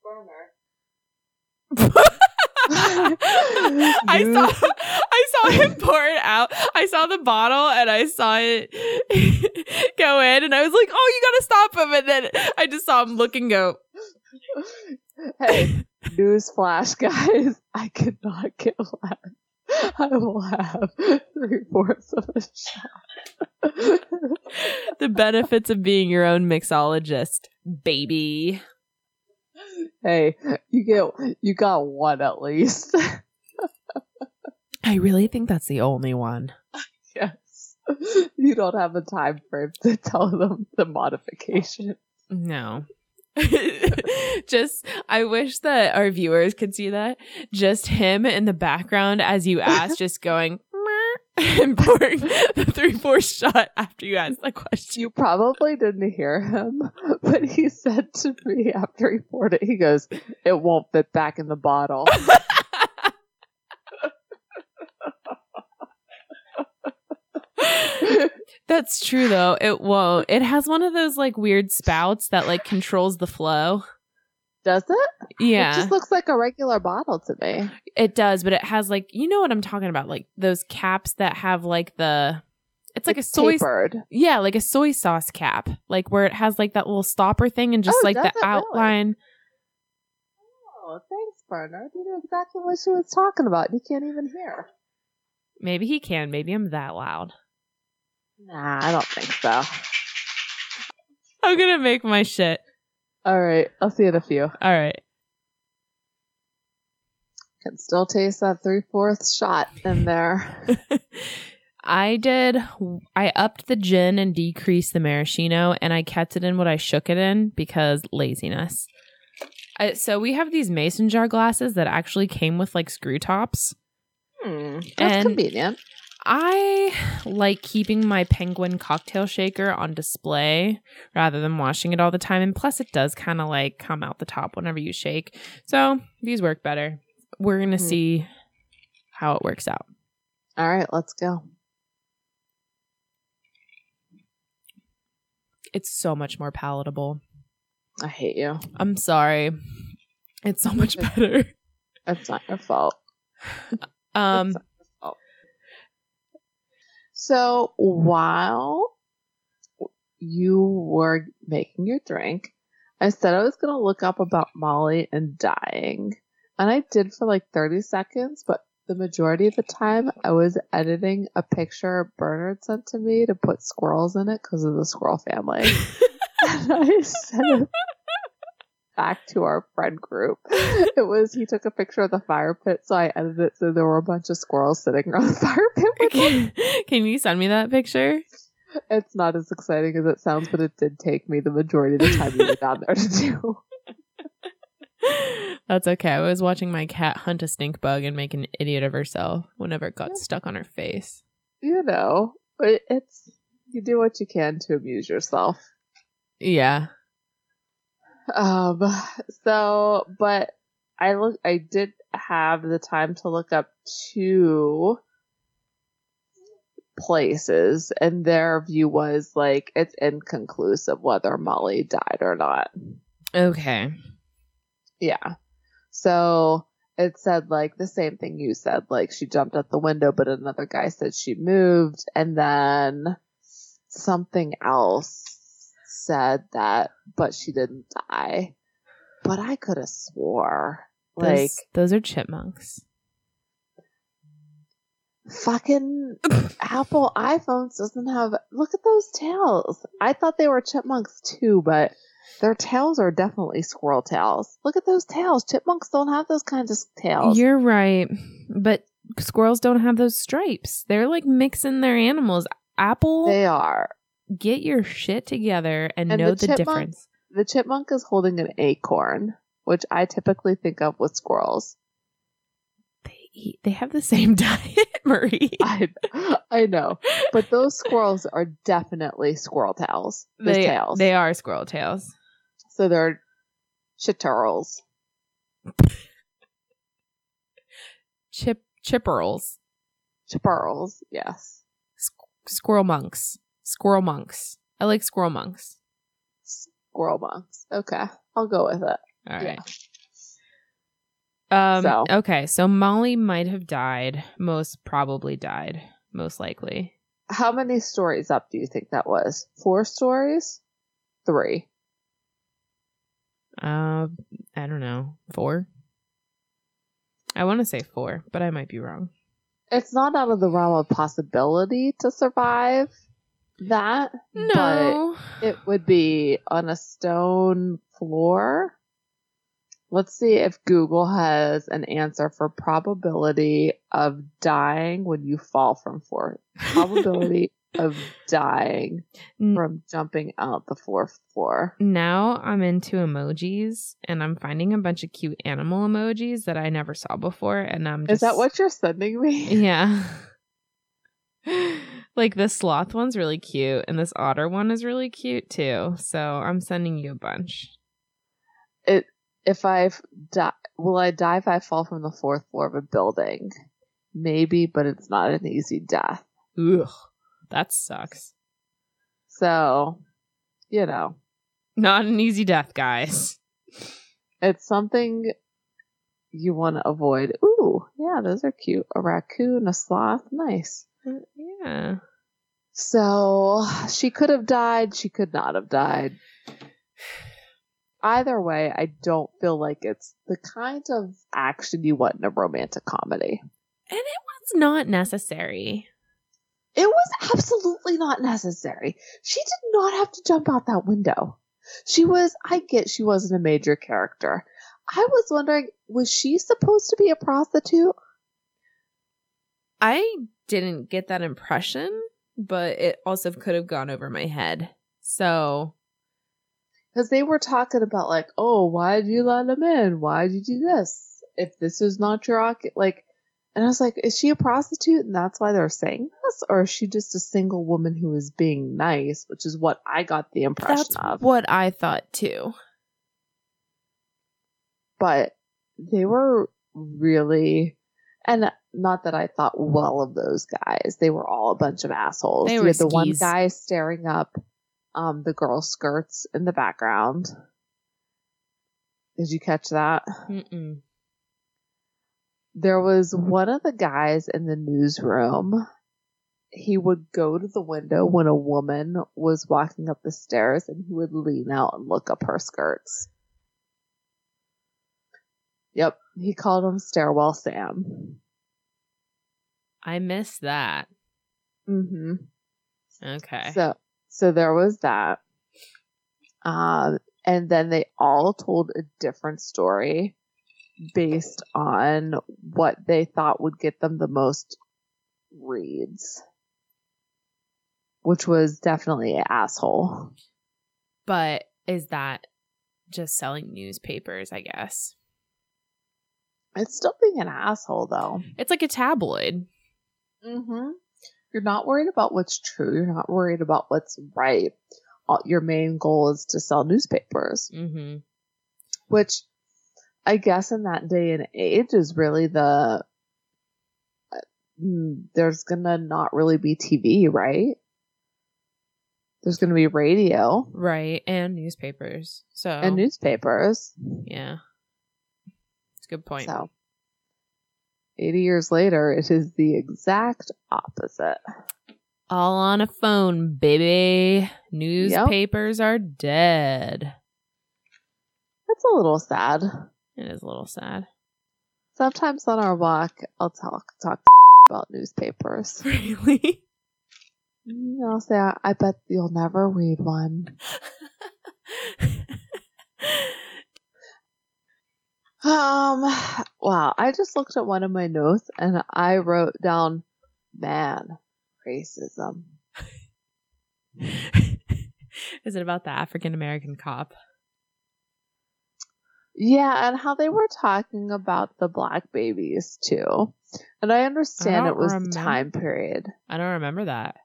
I saw I saw him pour it out. I saw the bottle and I saw it go in and I was like, "Oh, you got to stop him." And then I just saw him look and go, hey, news flash, guys! I could not get less. I will have three fourths of a shot. "The benefits of being your own mixologist, baby." hey, you get you got one at least. I really think that's the only one. yes, you don't have a time frame to tell them the modification. No. just I wish that our viewers could see that. Just him in the background as you ask, just going and pouring the three four shot after you ask the question. You probably didn't hear him, but he said to me after he poured it, he goes, "It won't fit back in the bottle." That's true though. It won't. It has one of those like weird spouts that like controls the flow. Does it? Yeah. It just looks like a regular bottle to me. It does, but it has like you know what I'm talking about, like those caps that have like the it's like a soy tapered. Yeah, like a soy sauce cap, like where it has like that little stopper thing and just Oh, like the it really? outline. Oh, thanks, Bernard. You know exactly what she was talking about. You can't even hear. Maybe he can. Maybe I'm that loud. Nah, I don't think so. I'm gonna make my shit. All right, I'll see you in a few. All right. Can still taste that three fourths shot in there. I did. I upped the gin and decreased the maraschino, and I kept it in what I shook it in because laziness. I, so we have these mason jar glasses that actually came with like screw tops. Hmm, that's And- convenient. I like keeping my penguin cocktail shaker on display rather than washing it all the time. And plus, it does kind of like come out the top whenever you shake. So these work better. We're going to Hmm. see how it works out. All right, let's go. It's so much more palatable. I hate you. I'm sorry. It's so much better. That's not your fault. Um, So while you were making your drink, I said I was going to look up about Molly and dying. And I did for like 30 seconds, but the majority of the time I was editing a picture Bernard sent to me to put squirrels in it because of the squirrel family. and I sent it back to our friend group. It was he took a picture of the fire pit, so I edited it so there were a bunch of squirrels sitting around the fire pit with can, can you send me that picture? It's not as exciting as it sounds, but it did take me the majority of the time you were down there to do. That's okay. I was watching my cat hunt a stink bug and make an idiot of herself whenever it got stuck on her face. You know, but it's you do what you can to amuse yourself. Yeah. Um. So, but I look. I did have the time to look up two places, and their view was like it's inconclusive whether Molly died or not. Okay. Yeah. So it said like the same thing you said, like she jumped out the window, but another guy said she moved, and then something else said that, but she didn't die. But I could have swore like Those, those are chipmunks. fucking Apple iPhones doesn't have. Look at those tails. I thought they were chipmunks too, but their tails are definitely squirrel tails. Look at those tails. Chipmunks don't have those kinds of tails. You're right. But squirrels don't have those stripes. They're like mixing their animals. Apple, They are. Get your shit together and, And know the the, difference. The chipmunk is holding an acorn, which I typically think of with squirrels. They eat, they have the same diet, Marie. I, I know, but those squirrels are definitely squirrel tails. Those they, tails. they are squirrel tails. so they're chitterls. Chip chipperls. Chipperls, yes. Squirrel monks. Squirrel monks. I like squirrel monks. Squirrel monks. Okay, I'll go with it. All right. Yeah. Um So- okay, so Molly might have died. Most probably died. Most likely. How many stories up do you think that was? Four stories? Three. Uh I don't know. 4. I want to say 4, but I might be wrong. It's not out of the realm of possibility to survive that. But No. it would be on a stone floor. Let's see if Google has an answer for probability of dying when you fall from fourth. Probability of dying from jumping out the fourth floor. now I'm into emojis and I'm finding a bunch of cute animal emojis that I never saw before and I'm just Is that what you're sending me? Yeah. like this sloth one's really cute and this otter one is really cute too. So I'm sending you a bunch. It if I die, will I die if I fall from the fourth floor of a building? Maybe, but it's not an easy death. Ugh. That sucks. So, you know, Not an easy death, guys. it's something you want to avoid. Ooh, yeah, those are cute. A raccoon, a sloth, nice. Uh, yeah. So she could have died. She could not have died. Either way, I don't feel like it's the kind of action you want in a romantic comedy. And it was not necessary. It was absolutely not necessary. She did not have to jump out that window. She was, I get she wasn't a major character. I was wondering, was she supposed to be a prostitute? I didn't get that impression, but it also could have gone over my head. So Because they were talking about, like, oh, why did you let him in? Why did you do this? If this is not your, like, and I was like, is she a prostitute and that's why they're saying this? Or is she just a single woman who is being nice, which is what I got the impression that's of. what I thought too. but they were really and not that I thought well of those guys. They were all a bunch of assholes. They were had the one guy staring up um the girl's skirts in the background. Did you catch that? Mm-mm. there was one of the guys in the newsroom. He would go to the window when a woman was walking up the stairs and he would lean out and look up her skirts. Yep, he called him Stairwell Sam. I missed that. Mm-hmm. Okay. So, so there was that. Um, and then they all told a different story based on what they thought would get them the most reads, which was definitely an asshole. but is that just selling newspapers, I guess? It's still being an asshole, though. It's like a tabloid. Mm-hmm. You're not worried about what's true. You're not worried about what's right. All- Your main goal is to sell newspapers. Mm-hmm. which I guess in that day and age is really the mm, there's gonna not really be TV, right? There's gonna be radio Right. And newspapers. So and newspapers. yeah. It's a good point. So 80 years later, it is the exact opposite. All on a phone, baby. Newspapers are dead. That's a little sad. It is a little sad. Sometimes on our walk, I'll talk talk about newspapers. Really? I'll say, I, I bet you'll never read one. Um, wow. I just looked at one of my notes and I wrote down, man, racism. is it about the African American cop? Yeah, and how they were talking about the black babies too. And I understand I it was remem- the time period. I don't remember that.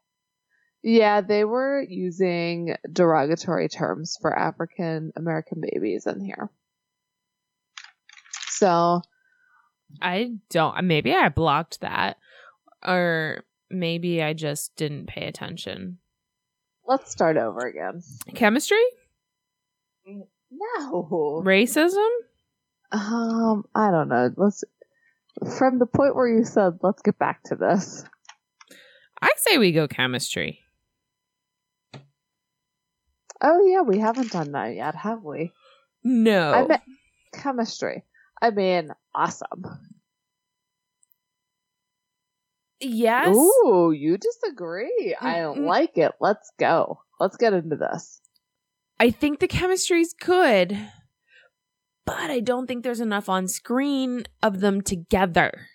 Yeah, they were using derogatory terms for African American babies in here. So, I don't. Maybe I blocked that, or maybe I just didn't pay attention. let's start over again. Chemistry, No. racism. Um, I don't know. Let's from the point where you said let's get back to this. I say we go chemistry. Oh yeah, we haven't done that yet, have we? No, I bet chemistry. I mean, awesome. yes. Ooh, you disagree. I Mm-mm. like it. Let's go. Let's get into this. I think the chemistry's good, but I don't think there's enough on screen of them together.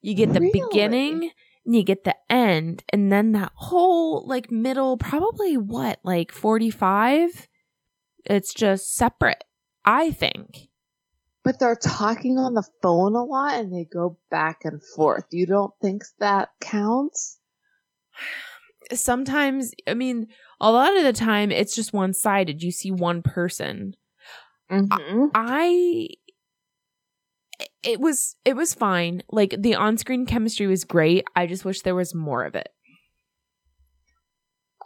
You get the Really? beginning and you get the end, and then that whole like middle, probably what, like 45? It's just separate, I think. But they're talking on the phone a lot and they go back and forth. You don't think that counts? Sometimes, I mean, a lot of the time it's just one sided. You see one person. Mm-hmm. I it was it was fine. Like the on-screen chemistry was great. I just wish there was more of it.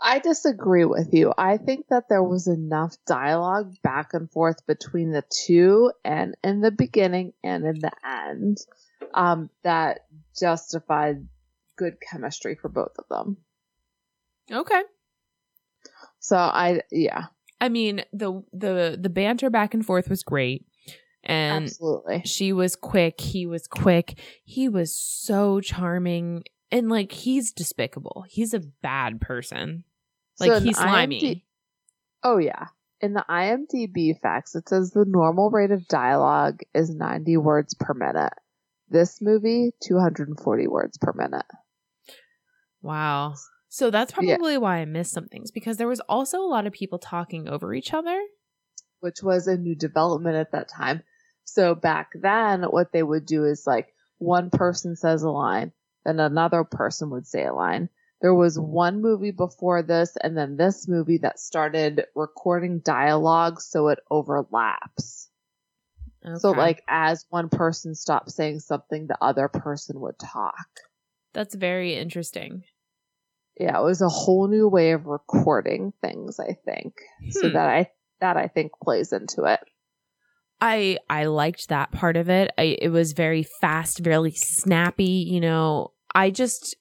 I disagree with you. I think that there was enough dialogue back and forth between the two and in the beginning and in the end um, that justified good chemistry for both of them. Okay. So I, yeah, I mean, the the the banter back and forth was great. And absolutely. she was quick, he was quick. He was so charming and like he's despicable. He's a bad person. Like So he's slimy. IMD oh yeah. In the IMDb facts, it says the normal rate of dialogue is 90 words per minute. This movie, 240 words per minute. Wow. So that's Yeah. probably why I missed some things because there was also a lot of people talking over each other. which was a new development at that time. So back then, what they would do is like one person says a line, then another person would say a line. There was one movie before this, and then this movie that started recording dialogue so it overlaps. So, like, as one person stopped saying something, the other person would talk. that's very interesting. Yeah, it was a whole new way of recording things, I think. So Hmm. that I that I think plays into it. I I liked that part of it. I, it was very fast, very snappy. You know, I just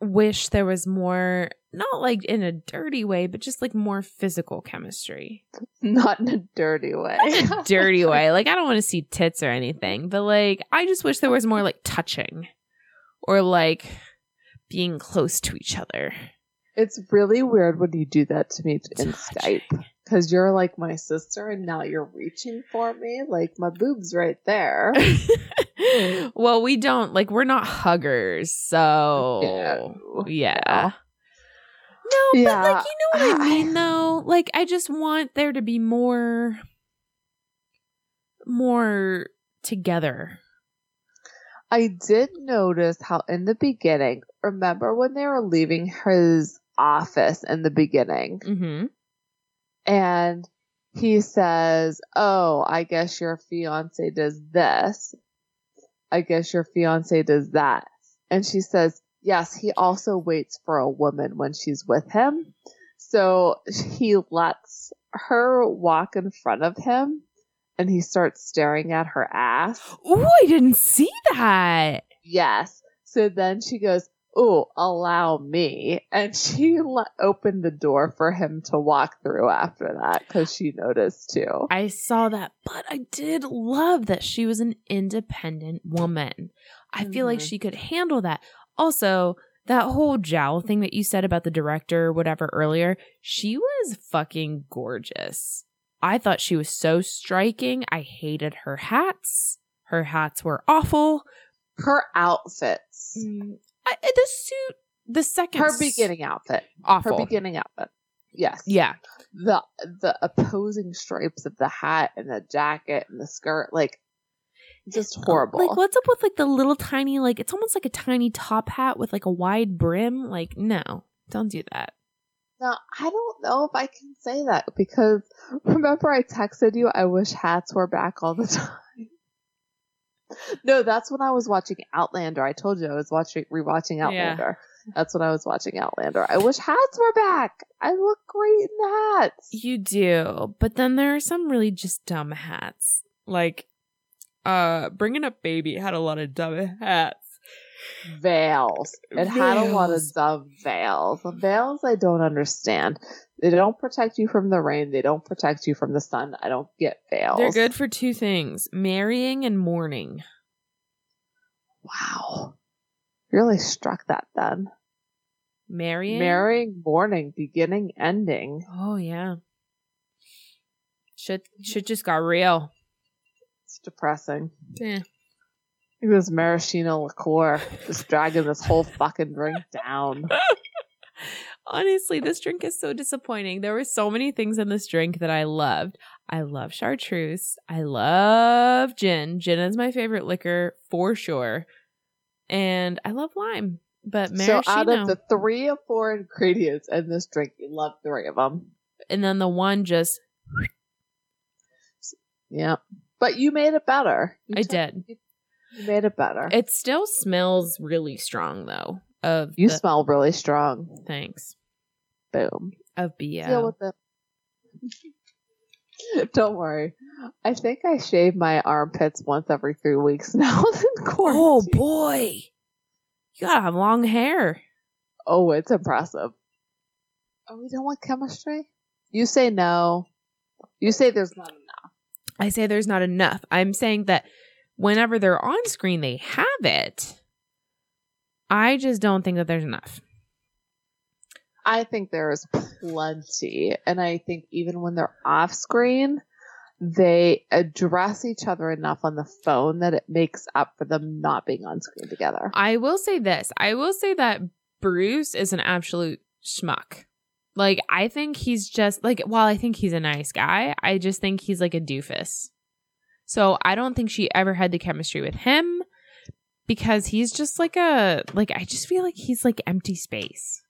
wish there was more, not like in a dirty way, but just like more physical chemistry. Not in a dirty way. A dirty way. Like I don't want to see tits or anything, but like I just wish there was more like touching or like being close to each other. It's really weird when you do that to me in Touching. Skype. Because you're like my sister and now you're reaching for me. Like my boob's right there. well, we don't like we're not huggers, so Yeah. yeah. No, but like you know what I I- mean though? Like I just want there to be more more together. I did notice how in the beginning, remember when they were leaving his office in the beginning Mhm. and he says, Oh, I guess your fiance does this. I guess your fiance does that. And she says, Yes, he also waits for a woman when she's with him. So he lets her walk in front of him and he starts staring at her ass. Oh, I didn't see that. Yes. So then she goes, Oh, allow me. And she let, opened the door for him to walk through after that because she noticed too. I saw that, but I did love that she was an independent woman. I feel like Mhm. she could handle that. Also, that whole jowl thing that you said about the director or whatever earlier, she was fucking gorgeous. I thought she was so striking. I hated her hats. Her hats were awful. Her outfits, I, eh, the suit, the second her beginning outfit, awful. her beginning outfit. Yes. yeah, The the opposing stripes of the hat and the jacket and the skirt, like just uh, horrible. Like, what's up with like the little tiny, like it's almost like a tiny top hat with like a wide brim? Like, no, don't do that. Now, I don't know if I can say that because remember I texted you, I wish hats were back all the time. No, that's when I was watching Outlander. I told you I was watching rewatching Yeah. Outlander. That's when I was watching Outlander. I wish hats were back. I look great in the hats. You do, but then there are some really just dumb hats. Like, uh, bringing up baby had a lot of dumb hats. Veils. It had a lot of Veils. dumb veils. Veils I don't understand. They don't protect you from the rain. They don't protect you from the sun. I don't get veils. They're good for two things: marrying and mourning. Wow. Really struck that then. Marrying, Marrying, morning, beginning, ending. Oh yeah, shit, shit just got real. It's depressing. Eh. It was maraschino liqueur, just dragging this whole fucking drink down. Honestly, this drink is so disappointing. There were so many things in this drink that I loved. I love chartreuse. I love gin. Gin is my favorite liquor for sure. And I love lime. But So out of the three or four ingredients in this drink, you love three of them. and then the one just Yeah. But you made it better. You I took- did. You made it better. It still smells really strong though. Of you the, smell really strong. thanks. Boom. Of BL. Deal uh, with it. Don't worry. I think I shave my armpits once every three weeks now oh boy. You gotta have long hair. Oh, it's impressive. Oh, we don't want chemistry? You say no. You say there's not enough. I say there's not enough. I'm saying that whenever they're on screen, they have it. I just don't think that there's enough. I think there is plenty. And I think even when they're off screen, they address each other enough on the phone that it makes up for them not being on screen together. I will say this. I will say that Bruce is an absolute schmuck. Like, I think he's just like, while I think he's a nice guy, I just think he's like a doofus. So I don't think she ever had the chemistry with him because he's just like a, like, I just feel like he's like empty space.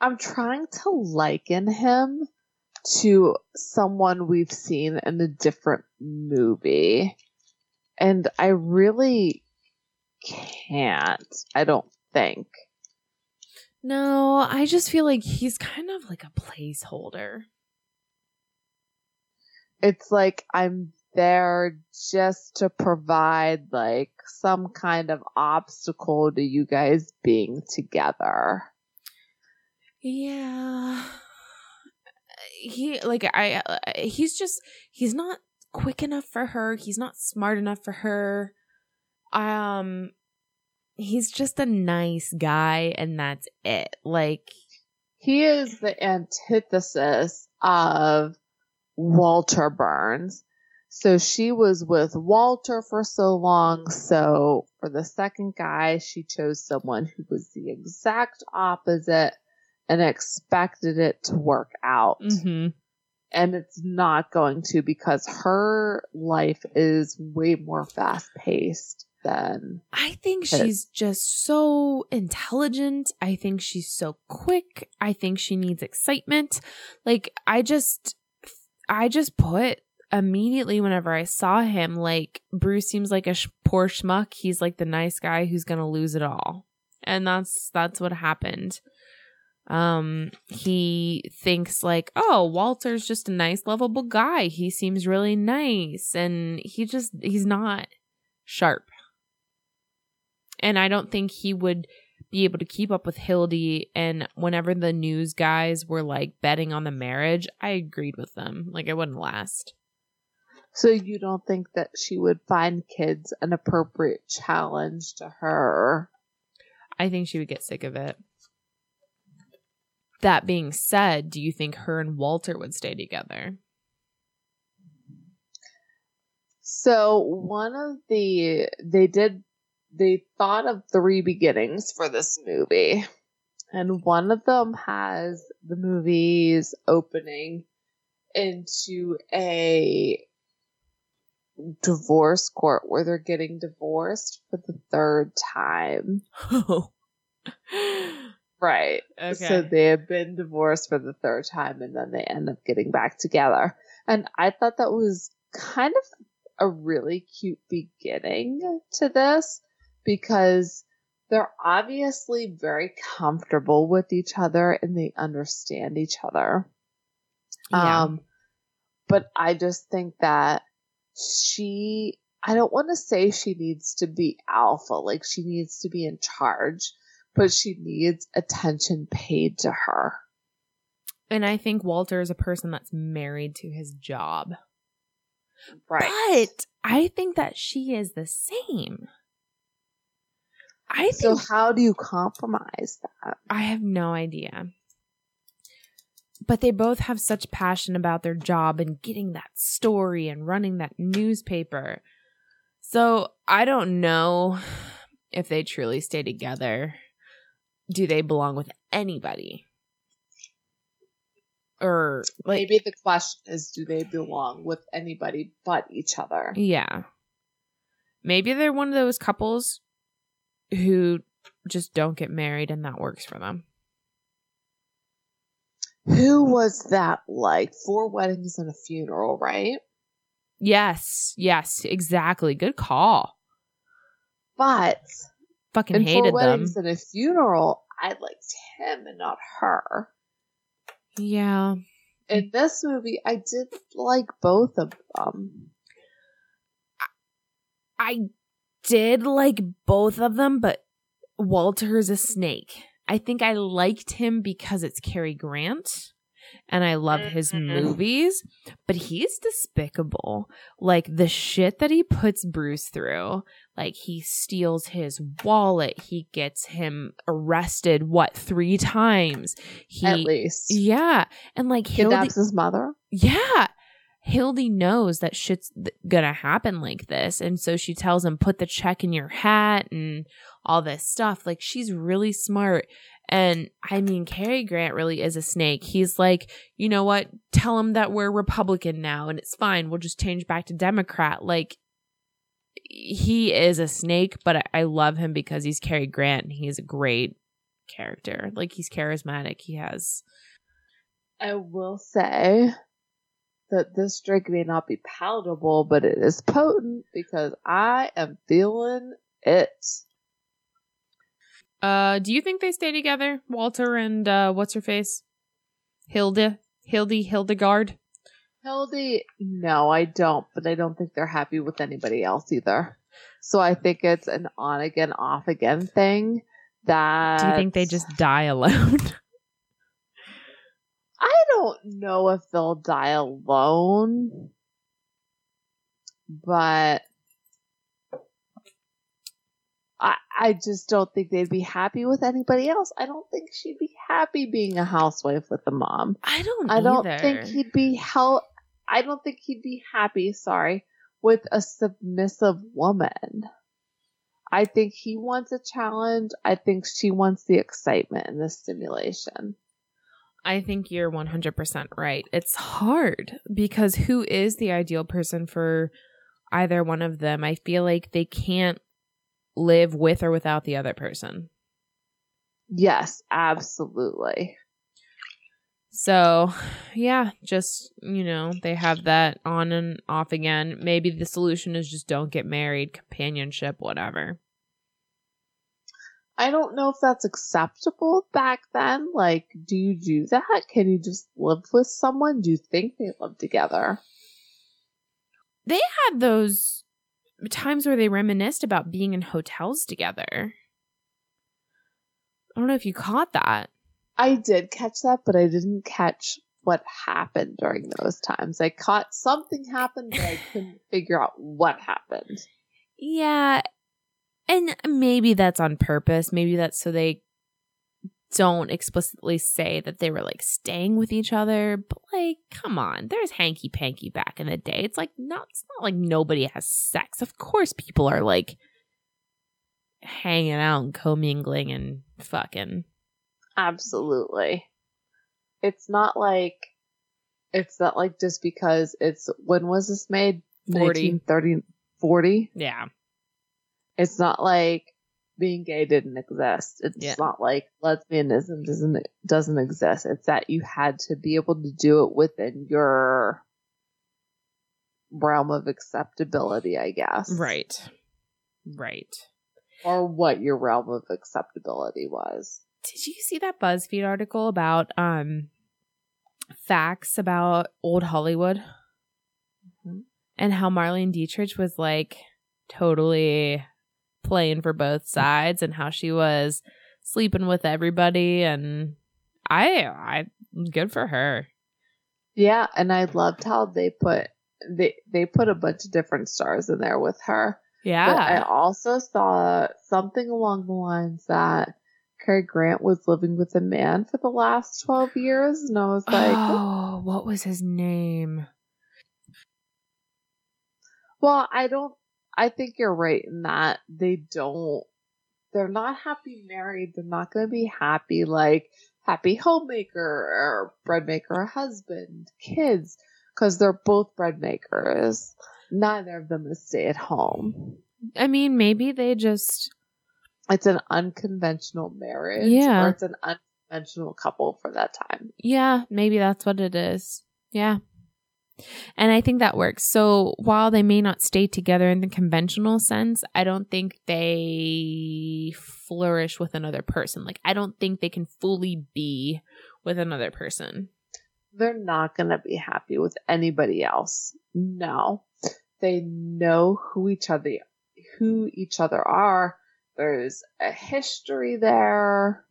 I'm trying to liken him to someone we've seen in a different movie. And I really can't. I don't think. No, I just feel like he's kind of like a placeholder. It's like I'm there just to provide like some kind of obstacle to you guys being together. Yeah. He like I he's just he's not quick enough for her. He's not smart enough for her. Um he's just a nice guy and that's it. Like he is the antithesis of Walter Burns. So she was with Walter for so long. So for the second guy, she chose someone who was the exact opposite and expected it to work out. Mm-hmm. And it's not going to because her life is way more fast paced than. I think she's just so intelligent. I think she's so quick. I think she needs excitement. Like, I just, I just put immediately whenever I saw him, like, Bruce seems like a sh- poor schmuck. He's like the nice guy who's to lose it all. And that's, that's what happened. Um he thinks like oh walter's just a nice lovable guy. He seems really nice. And he just he's not sharp. And i don't think he would be able to keep up with hildy. And whenever the news guys were like betting on the marriage i agreed with them. Like it wouldn't last so you don't think that she would find kids an appropriate challenge to her i think she would get sick of it that being said, do you think her and Walter would stay together? So one of the they did they thought of three beginnings for this movie. And one of them has the movie's opening into a divorce court where they're getting divorced for the third time. Oh. Right. Okay. So they have been divorced for the third time and then they end up getting back together. And I thought that was kind of a really cute beginning to this because they're obviously very comfortable with each other and they understand each other. Yeah. Um, but I just think that she, I don't want to say she needs to be alpha, like she needs to be in charge but she needs attention paid to her. And I think Walter is a person that's married to his job. Right. But I think that she is the same. I think, so how do you compromise that? I have no idea. But they both have such passion about their job and getting that story and running that newspaper. So I don't know if they truly stay together do they belong with anybody? Or like maybe the question is do they belong with anybody but each other? Yeah. Maybe they're one of those couples who just don't get married and that works for them. Who was that like? Four weddings and a funeral, right? Yes, yes, exactly. Good call. But fucking hated for them. And a funeral, I liked him and not her. Yeah. In this movie, I did like both of them. I did like both of them, but Walter is a snake. I think I liked him because it's Cary Grant and I love his mm-hmm. movies, but he's despicable. Like the shit that he puts Bruce through. Like he steals his wallet, he gets him arrested what three times? He at least yeah, and like kidnaps his mother. Yeah, Hildy knows that shit's gonna happen like this, and so she tells him put the check in your hat and all this stuff. Like she's really smart, and I mean, Cary Grant really is a snake. He's like, you know what? Tell him that we're Republican now and it's fine. We'll just change back to Democrat. Like, he is a snake, but I, love him because he's Cary Grant and he's a great character. Like, he's charismatic. He has. I will say that this drink may not be palatable, but it is potent because I am feeling it. Uh, do you think they stay together, Walter and uh, what's her face, Hilda, Hildy, Hildegard? Hildy, no, I don't, but I don't think they're happy with anybody else either. So I think it's an on again, off again thing. That Do you think they just die alone? I don't know if they'll die alone, but I I just don't think they'd be happy with anybody else. I don't think she'd be happy being a housewife with a mom. I don't. I don't either. think he'd be hell. I don't think he'd be happy. Sorry, with a submissive woman. I think he wants a challenge. I think she wants the excitement and the stimulation. I think you're 100% right. It's hard because who is the ideal person for either one of them? I feel like they can't live with or without the other person. Yes, absolutely. So, yeah, just, you know, they have that on and off again. Maybe the solution is just don't get married, companionship, whatever. I don't know if that's acceptable back then. Like, do you do that? Can you just live with someone? Do you think they live together? They had those times where they reminisced about being in hotels together. I don't know if you caught that. I did catch that, but I didn't catch what happened during those times. I caught something happened, but I couldn't figure out what happened. Yeah. And maybe that's on purpose. Maybe that's so they don't explicitly say that they were like staying with each other. But like, come on, there's hanky panky back in the day. It's like not it's not like nobody has sex. Of course people are like hanging out and commingling and fucking. Absolutely. It's not like it's not like just because it's when was this made? 40. 1930 40? Yeah. It's not like being gay didn't exist. It's Yeah. not like lesbianism doesn't doesn't exist. It's that you had to be able to do it within your realm of acceptability, I guess. Right. Right. Or what your realm of acceptability was. Did you see that BuzzFeed article about um facts about old Hollywood Mhm. and how Marlene Dietrich was like totally playing for both sides and how she was sleeping with everybody and I I good for her. Yeah, and I loved how they put they they put a bunch of different stars in there with her. Yeah. But I also saw something along the lines that Cary Grant was living with a man for the last 12 years. And I was like, oh, what was his name? well, I don't, I think you're right in that they don't, they're not happy married. They're not going to be happy, like happy homemaker or bread maker, husband, kids, because they're both bread makers. Neither of them is stay at home. I mean, maybe they just It's an unconventional marriage. Yeah. Or it's an unconventional couple for that time. Yeah, maybe that's what it is. Yeah. And I think that works. So while they may not stay together in the conventional sense, I don't think they flourish with another person. Like, I don't think they can fully be with another person. They're not going to be happy with anybody else. No. They know who each other who each other are. There's a history there.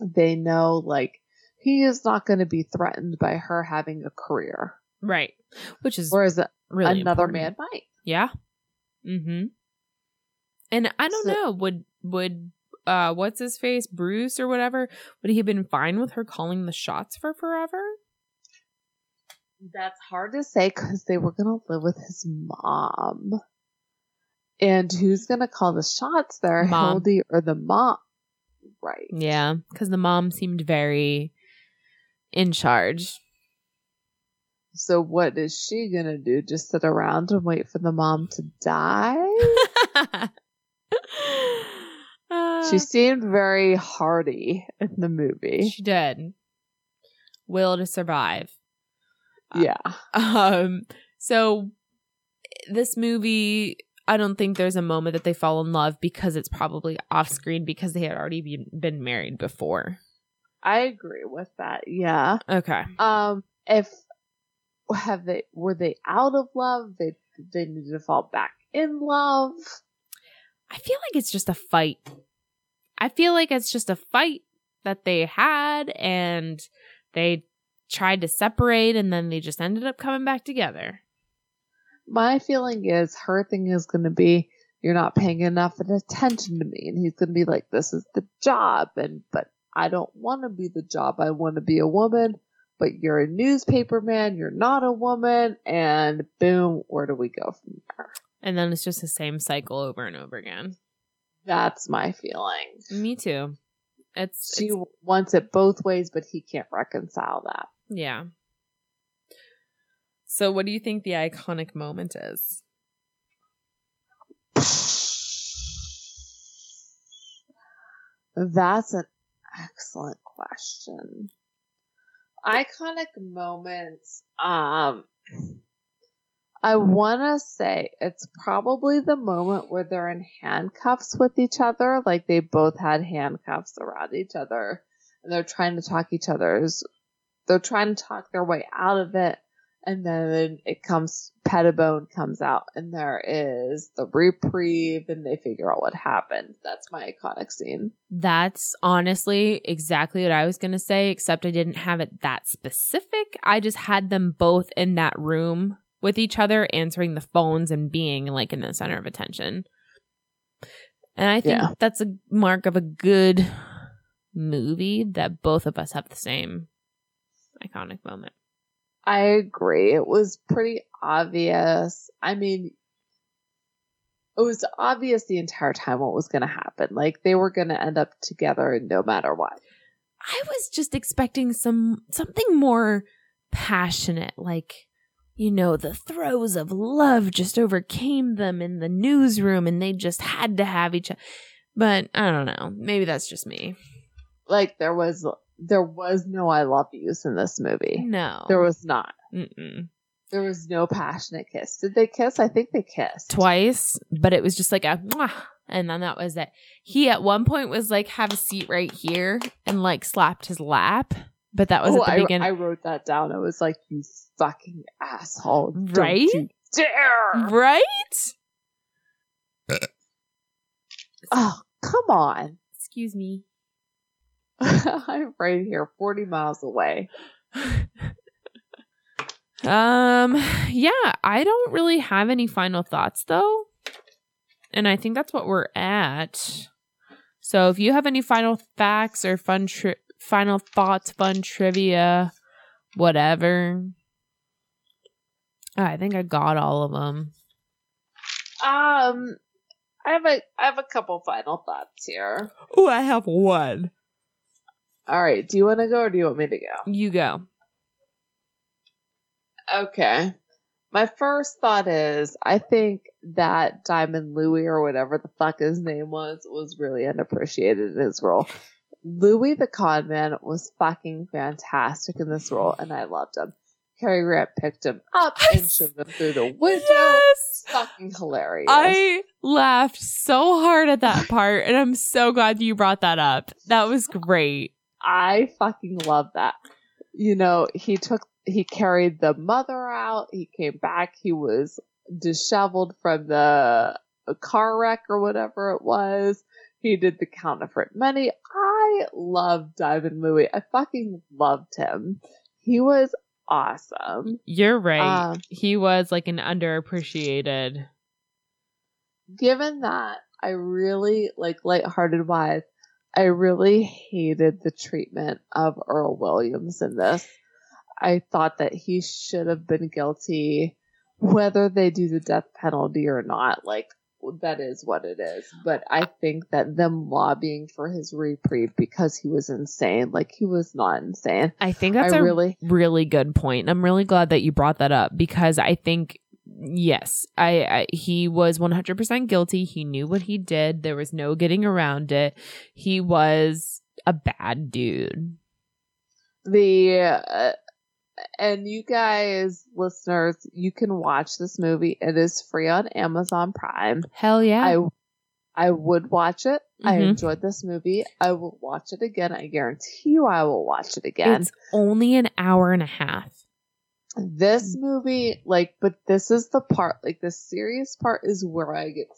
They know like he is not going to be threatened by her having a career. Right. Which is Whereas really another important. man might. Yeah. Mm-hmm. And I don't So- know, would would uh what's his face, Bruce or whatever, would he have been fine with her calling the shots for forever? That's hard to say because they were going to live with his mom. And who's going to call the shots there? Mom. Hildy or the mom? Right. Yeah, because the mom seemed very in charge. So what is she to do? Just sit around and wait for the mom to die? Uh, she seemed very hardy in the movie. she did. Will to survive. Yeah. Um. So this movie, I don't think there's a moment that they fall in love because it's probably off screen because they had already been, been married before. I agree with that. Yeah. Okay. Um if have they were they out of love? They they needed to fall back in love. I feel like it's just a fight. I feel like it's just a fight that they had and they tried to separate and then they just ended up coming back together. My feeling is her thing is going to be you're not paying enough attention to me and he's going to be like this is the job and but I don't want to be the job. I want to be a woman, but you're a newspaper man, you're not a woman and boom, where do we go from there? And then it's just the same cycle over and over again. That's my feeling. Me too. It's She it's- wants it both ways, but he can't reconcile that. yeah. So what do you think the iconic moment is? That's an excellent question. Iconic moments. Um, I want to say it's probably the moment where they're in handcuffs with each other. Like they both had handcuffs around each other and they're trying to talk each other's, they're trying to talk their way out of it. And then it comes, Pettibone comes out and there is the reprieve and they figure out what happened. That's my iconic scene. That's honestly exactly what I was going to say, except I didn't have it that specific. I just had them both in that room with each other, answering the phones and being like in the center of attention. And I think Yeah. that's a mark of a good movie that both of us have the same iconic moment. I agree. It was pretty obvious. I mean, it was obvious the entire time what was going to happen. Like they were going to end up together no matter what. I was just expecting some something more passionate, like you know, the throes of love just overcame them in the newsroom and they just had to have each other. But I don't know. Maybe that's just me. Like there was there was no I love yous in this movie. No. There was not. Mm-mm. There was no passionate kiss. Did they kiss? I think they kissed. Twice, but it was just like a Mwah! and then that was it. He at one point was like, have a seat right here and like slapped his lap. But that was Oh, at the I, beginning. I wrote that down. I was like, you fucking asshole. Don't Right? you dare. right? Oh, come on. Excuse me. I'm right here, 40 miles away. Um, yeah, I don't really have any final thoughts though. And I think that's what we're at. So if you have any final facts or fun tri- final thoughts, fun trivia, whatever. I think I got all of them. Um, I have a I have a couple final thoughts here. Oh, I have one. All right, do you want to go or do you want me to go? You go. Okay. My first thought is I think that Diamond Louie or whatever the fuck his name was was really unappreciated in his role. Louis the con man was fucking fantastic in this role and I loved him. Cary Grant picked him up and shoved him through the window. Yes. Fucking hilarious. I laughed so hard at that part, and I'm so glad you brought that up. That was great. I fucking love that. You know, he took, he carried the mother out. He came back. He was disheveled from the car wreck or whatever it was. He did the counterfeit money. I love Diamond Louie. I fucking loved him. He was awesome. You're right. Um, he was like an underappreciated. given that I really like lighthearted wise, I really hated the treatment of Earl Williams in this. I thought that he should have been guilty, whether they do the death penalty or not. Like that is what it is. But I think that them lobbying for his reprieve because he was insane. Like he was not insane. I think that's I a really really good point. I'm really glad that you brought that up because I think yes, I, I he was 100% guilty. He knew what he did. There was no getting around it. He was a bad dude. the uh, and you guys listeners you can watch this movie it is free on amazon prime Hell yeah. i i would watch it i Mhm. enjoyed this movie i will watch it again i guarantee you i will watch it again It's only an hour and a half. This mm. movie, like, but this is the part, like, the serious part is where I get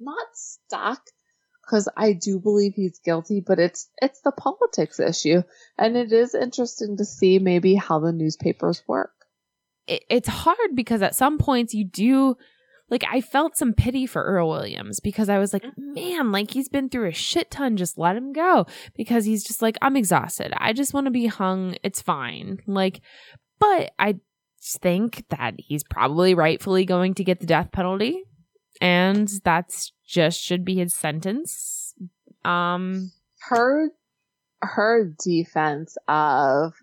not stuck because I do believe he's guilty, but it's it's the politics issue, and it is interesting to see maybe how the newspapers work. it, it's hard because at some points you do like I felt some pity for Earl Williams because I was like, mm. man, like he's been through a shit ton. Just let him go because he's just like, I'm exhausted. I just want to be hung. It's fine. Like, but I think that he's probably rightfully going to get the death penalty, and that's just should be his sentence. Um, Her her defense of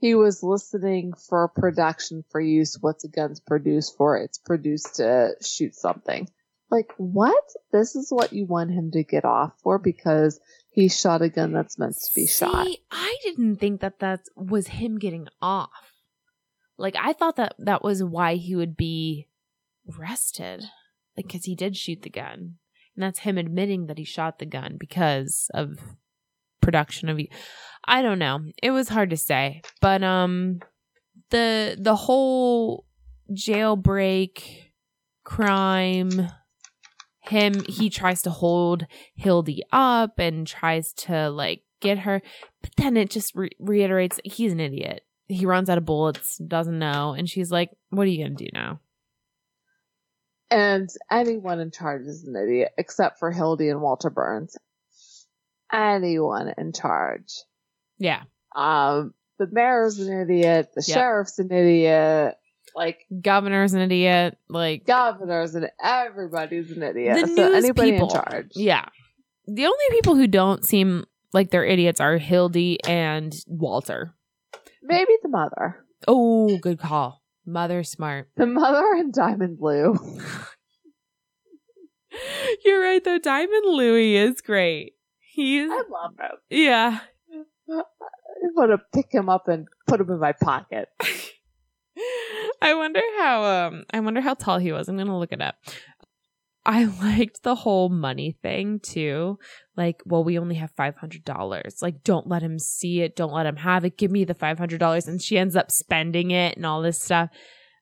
he was listening for production for use. What's a gun's produced for? It's produced to shoot something. Like what? This is what you want him to get off for because he shot a gun that's meant to be shot. I didn't think that that was him getting off. Like I thought that that was why he would be arrested, like because he did shoot the gun, and that's him admitting that he shot the gun because of production of. I don't know. It was hard to say, but um, the the whole jailbreak crime him he tries to hold hildy up and tries to like get her but then it just re- reiterates he's an idiot he runs out of bullets doesn't know and she's like what are you gonna do now And anyone in charge is an idiot except for Hildy and Walter Burns. Anyone in charge. yeah Um, the mayor's an idiot. The Yep. sheriff's an idiot. Like governor's an idiot like governors and everybody's an idiot. The so news anybody people. in charge. yeah the only people who don't seem like they're idiots are hildy and walter Maybe the mother. oh good call mother smart The mother and Diamond Lou. you're right though diamond louis is great he's I love him. yeah I want to pick him up and put him in my pocket. I wonder how um I wonder how tall he was. I'm gonna look it up. I liked the whole money thing too. Like, well, we only have five hundred dollars. Like, don't let him see it. Don't let him have it. Give me the five hundred dollars. And she ends up spending it and all this stuff.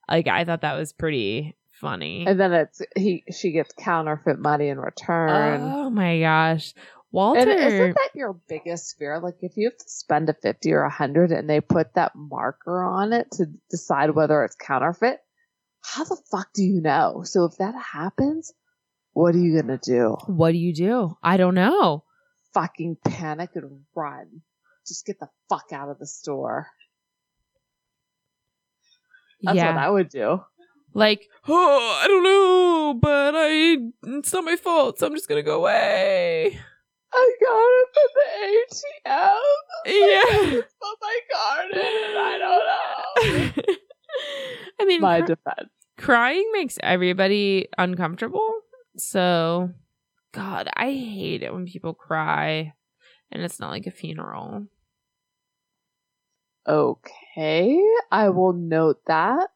Like, I thought that was pretty funny. And then it's he she gets counterfeit money in return. Oh my gosh, Walter. And isn't that your biggest fear? Like if you have to spend a fifty or a hundred and they put that marker on it to decide whether it's counterfeit, how the fuck do you know? So if that happens, what are you gonna do? what do you do? I don't know. Fucking panic and run. Just get the fuck out of the store. That's yeah. what I would do. like, oh, I don't know, but I it's not my fault, so I'm just gonna go away. I got it from the ATM. Yeah. On my garden and I don't know. I mean, My cr- defense. crying makes everybody uncomfortable. So, God, I hate it when people cry and it's not like a funeral. Okay, I will note that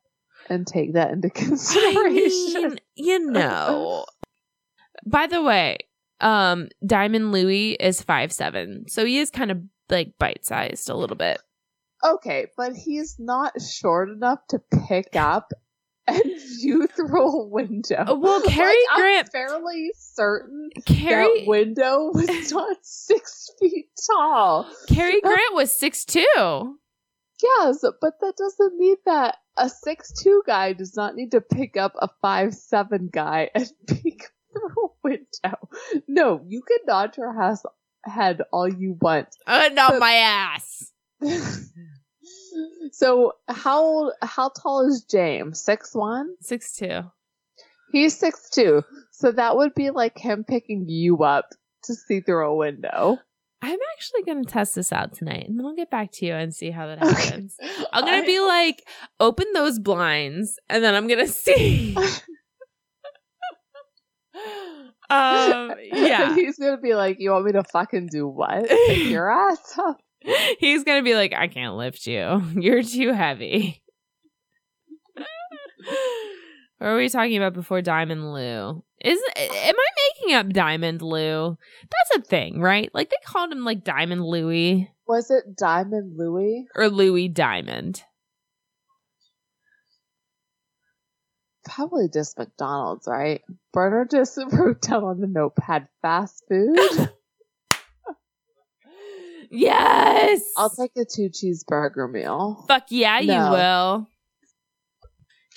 and take that into consideration. I mean, you know. By the way, um, Diamond Louis is five seven, so he is kind of like bite sized a little bit. okay, but he's not short enough to pick up and view through a window. Uh, Well, Cary Like, I'm Grant, fairly certain Carrie, that window was not six feet tall. Cary Grant was six two. Yes, but that doesn't mean that a six two guy does not need to pick up a five seven guy and peek through a window. No, you can nod your ass head all you want. Uh, not But- my ass. So how old, how tall is James? Six one? Six two. He's six two. So that would be like him picking you up to see through a window. I'm actually gonna test this out tonight, and then I'll get back to you and see how that Okay. happens. I'm gonna I- be like, open those blinds, and then I'm gonna see. um, yeah. And he's gonna be like, "You want me to fucking do what? Pick your ass up?" He's gonna be like, I can't lift you. You're too heavy. what were we talking about before Diamond Lou? Is am I making up Diamond Lou? That's a thing, right? Like they called him like Diamond Louie Was it Diamond Louis? or Louis Diamond. probably just McDonald's, right? Bernard just wrote down on the notepad fast food. Yes. I'll take a two cheeseburger meal. Fuck yeah, you will.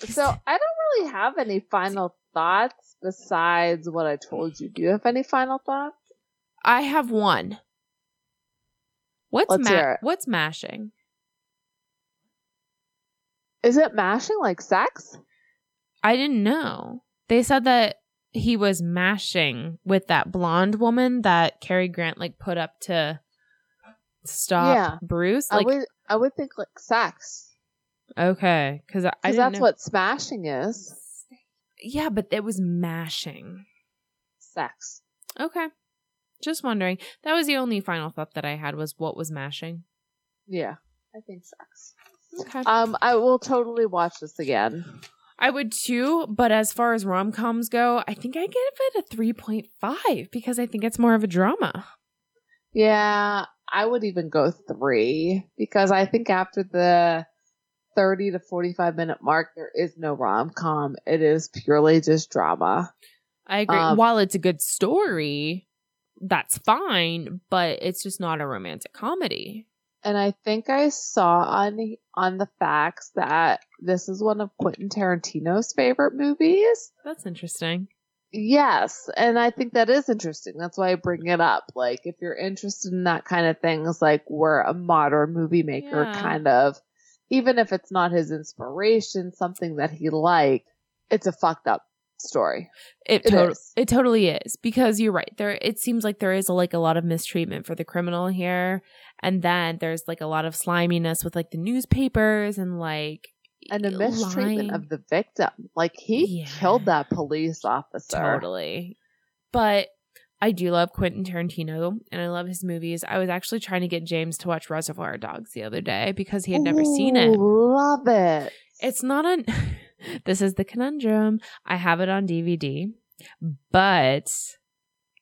So I don't really have any final thoughts besides what I told you. Do you have any final thoughts? I have one. What's Let's ma- what's mashing? Is it mashing like sex? I didn't know. They said that he was mashing with that blonde woman that Cary Grant like put up to stop Yeah. Bruce. I Like would I would think like sex. okay, because I didn't that's know. what smashing is. Yeah, but it was mashing. Sex. Okay, just wondering. That was the only final thought that I had was what was mashing. Yeah. I think sex. Okay, Um, I will totally watch this again. I would too. But as far as rom coms go, I think I give it a three point five because I think it's more of a drama. Yeah, I would even go three because I think after the 30 to 45 minute mark, there is no rom com. It is purely just drama. I agree. Um, While it's a good story, that's fine, but it's just not a romantic comedy. And I think I saw on on the facts that this is one of Quentin Tarantino's favorite movies. That's interesting. Yes, and I think that is interesting. That's why I bring it up. Like, if you're interested in that kind of things, like we're a modern movie maker, Yeah. kind of, even if it's not his inspiration, something that he liked, it's a fucked up story. It It it totally is because you're right. There it seems like there is a, like a lot of mistreatment for the criminal here, and then there's like a lot of sliminess with like the newspapers and like And a mistreatment lying. of the victim. Like, he Yeah. killed that police officer. Totally. But I do love Quentin Tarantino and I love his movies. I was actually trying to get James to watch Reservoir Dogs the other day because he had never seen it. Ooh, Love it. It's not an This is the conundrum. I have it on DVD, but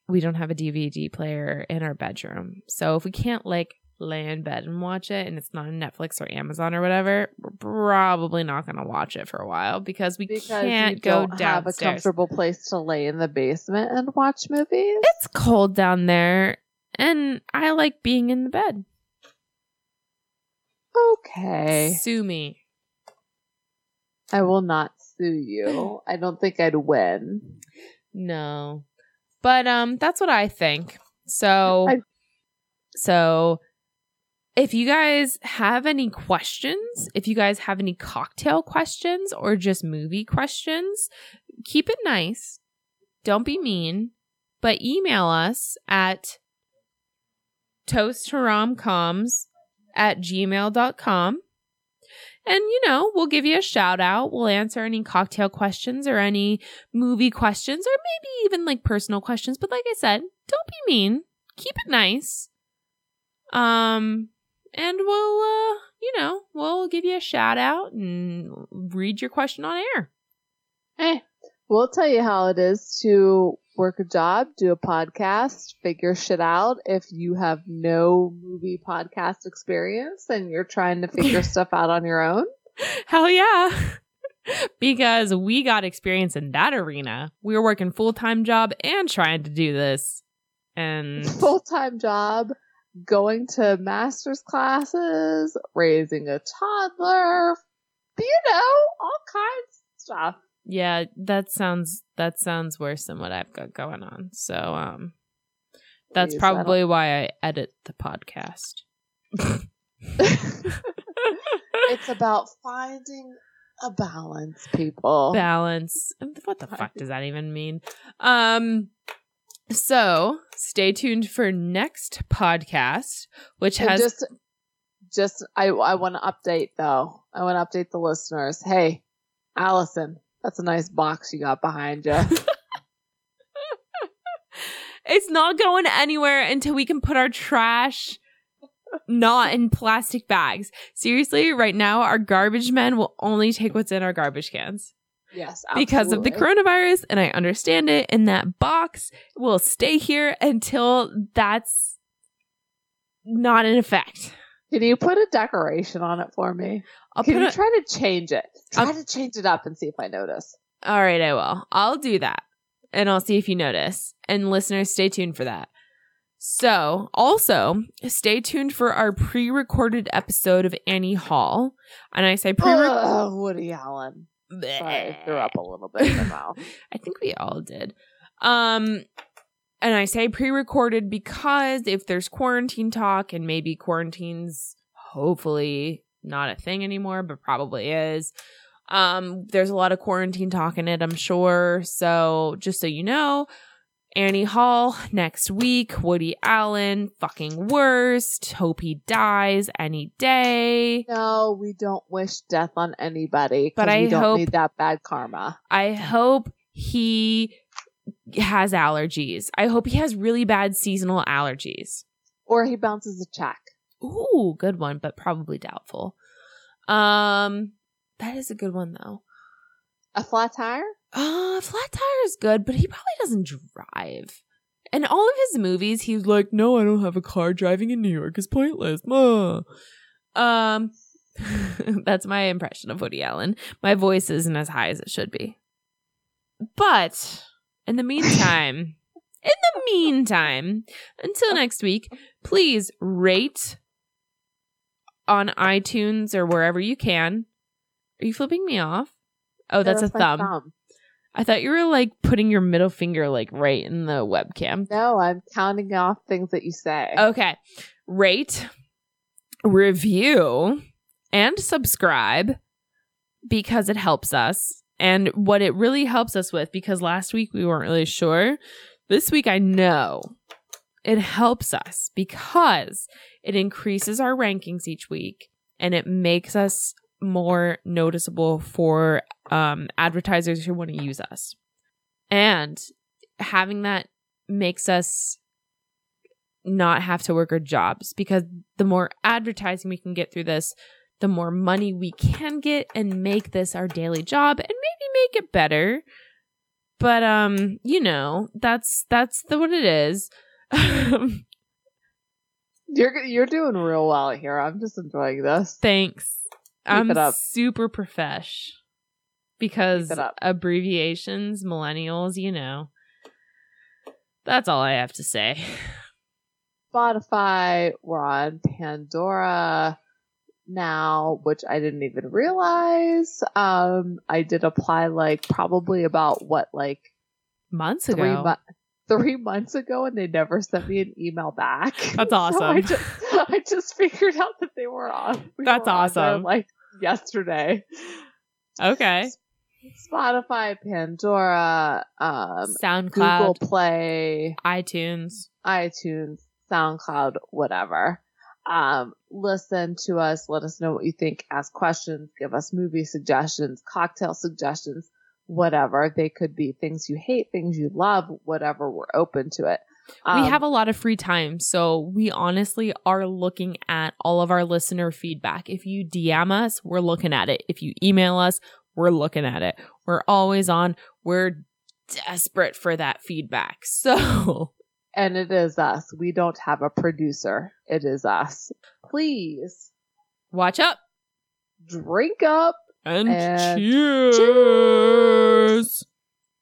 we don't have a DVD player in our bedroom. So if we can't like lay in bed and watch it and it's not on Netflix or Amazon or whatever, we're probably not going to watch it for a while because we Because can't go don't have a comfortable place to lay in the basement and watch movies. it's cold down there and I like being in the bed. Okay. Sue me. I will not sue you. I don't think I'd win. No. But um that's what I think. So I- so if you guys have any questions, if you guys have any cocktail questions or just movie questions, keep it nice. Don't be mean, but email us at toasttoromcoms at gmail.com. And, you know, we'll give you a shout out. We'll answer any cocktail questions or any movie questions or maybe even like personal questions. But like I said, don't be mean. Keep it nice. Um, and we'll, uh, you know, we'll give you a shout out and read your question on air. Hey, we'll tell you how it is to work a job, do a podcast, figure shit out. If you have no movie podcast experience and you're trying to figure stuff out on your own, Hell yeah. because we got experience in that arena. We were working full time job and trying to do this. And full time job, going to master's classes, raising a toddler, you know, all kinds of stuff. yeah, that sounds that sounds worse than what I've got going on. So um that's Please, I probably why I edit the podcast. it's about finding a balance, people. balance. What the fuck does that even mean? Um so stay tuned for next podcast, which And has just, just I, I want to update though. I want to update the listeners. Hey, Allison, that's a nice box you got behind you. it's not going anywhere until we can put our trash not in plastic bags. Seriously, right now our garbage men will only take what's in our garbage cans. Yes, because of the coronavirus and I understand it and that box will stay here until that's not in effect. Can you put a decoration on it for me? I'll Can you a, try to change it? Try I'll- to change it up and see if I notice. All right, I will. I'll do that. And I'll see if you notice. And listeners, stay tuned for that. So, also, stay tuned for our pre recorded episode of Annie Hall. And I say pre recorded. Ugh, Woody Allen. I threw up a little bit in my mouth. I think we all did. Um, and I say pre-recorded because if there's quarantine talk and maybe quarantine's hopefully not a thing anymore, but probably is. Um, there's a lot of quarantine talk in it, I'm sure. So just so you know, Annie Hall next week, Woody Allen, fucking worst. Hope he dies any day. No, we don't wish death on anybody. But I we don't hope- need that bad karma. I hope he has allergies. I hope he has really bad seasonal allergies. Or he bounces a check. Ooh, good one, but probably doubtful. Um, that is a good one though. A flat tire? Uh, flat tire is good, but he probably doesn't drive. In all of his movies, he's like, "No, I don't have a car. Driving in New York is pointless." Um, that's my impression of Woody Allen. My voice isn't as high as it should be. But in the meantime, in the meantime, until next week, please rate on iTunes or wherever you can. Are you flipping me off? Oh, that's, a my thumb. I thought you were like putting your middle finger like right in the webcam. No, I'm counting off things that you say. Okay. Rate, review, and subscribe because it helps us. And what it really helps us with, because last week we weren't really sure, this week I know it helps us because it increases our rankings each week and it makes us more noticeable for um, advertisers who want to use us. And having that makes us not have to work our jobs because the more advertising we can get through this, the more money we can get and make this our daily job and maybe make it better. But um, you know, that's that's the what it is. You're you're doing real well here. I'm just enjoying this. Thanks. I'm super profesh because Keep it up. abbreviations, millennials, you know. That's all I have to say. Spotify. We're on Pandora now, which I didn't even realize. Um, I did apply like probably about what like Months ago. months. Three months ago, and they never sent me an email back. That's So awesome. I just, I just figured out that they were on. we That's were on there, awesome. like yesterday. okay. Spotify, Pandora, um, SoundCloud, Google Play, iTunes. iTunes, SoundCloud, whatever. Um, listen to us. Let us know what you think. Ask questions. Give us movie suggestions, cocktail suggestions, whatever. They could be things you hate, things you love, whatever. We're open to it. we Um, have a lot of free time, so we honestly are looking at all of our listener feedback. If you DM us, we're looking at it. If you email us, we're looking at it. We're always on. We're desperate for that feedback. So and it is us. We don't have a producer. It is us. Please watch up drink up. And, And cheers. cheers.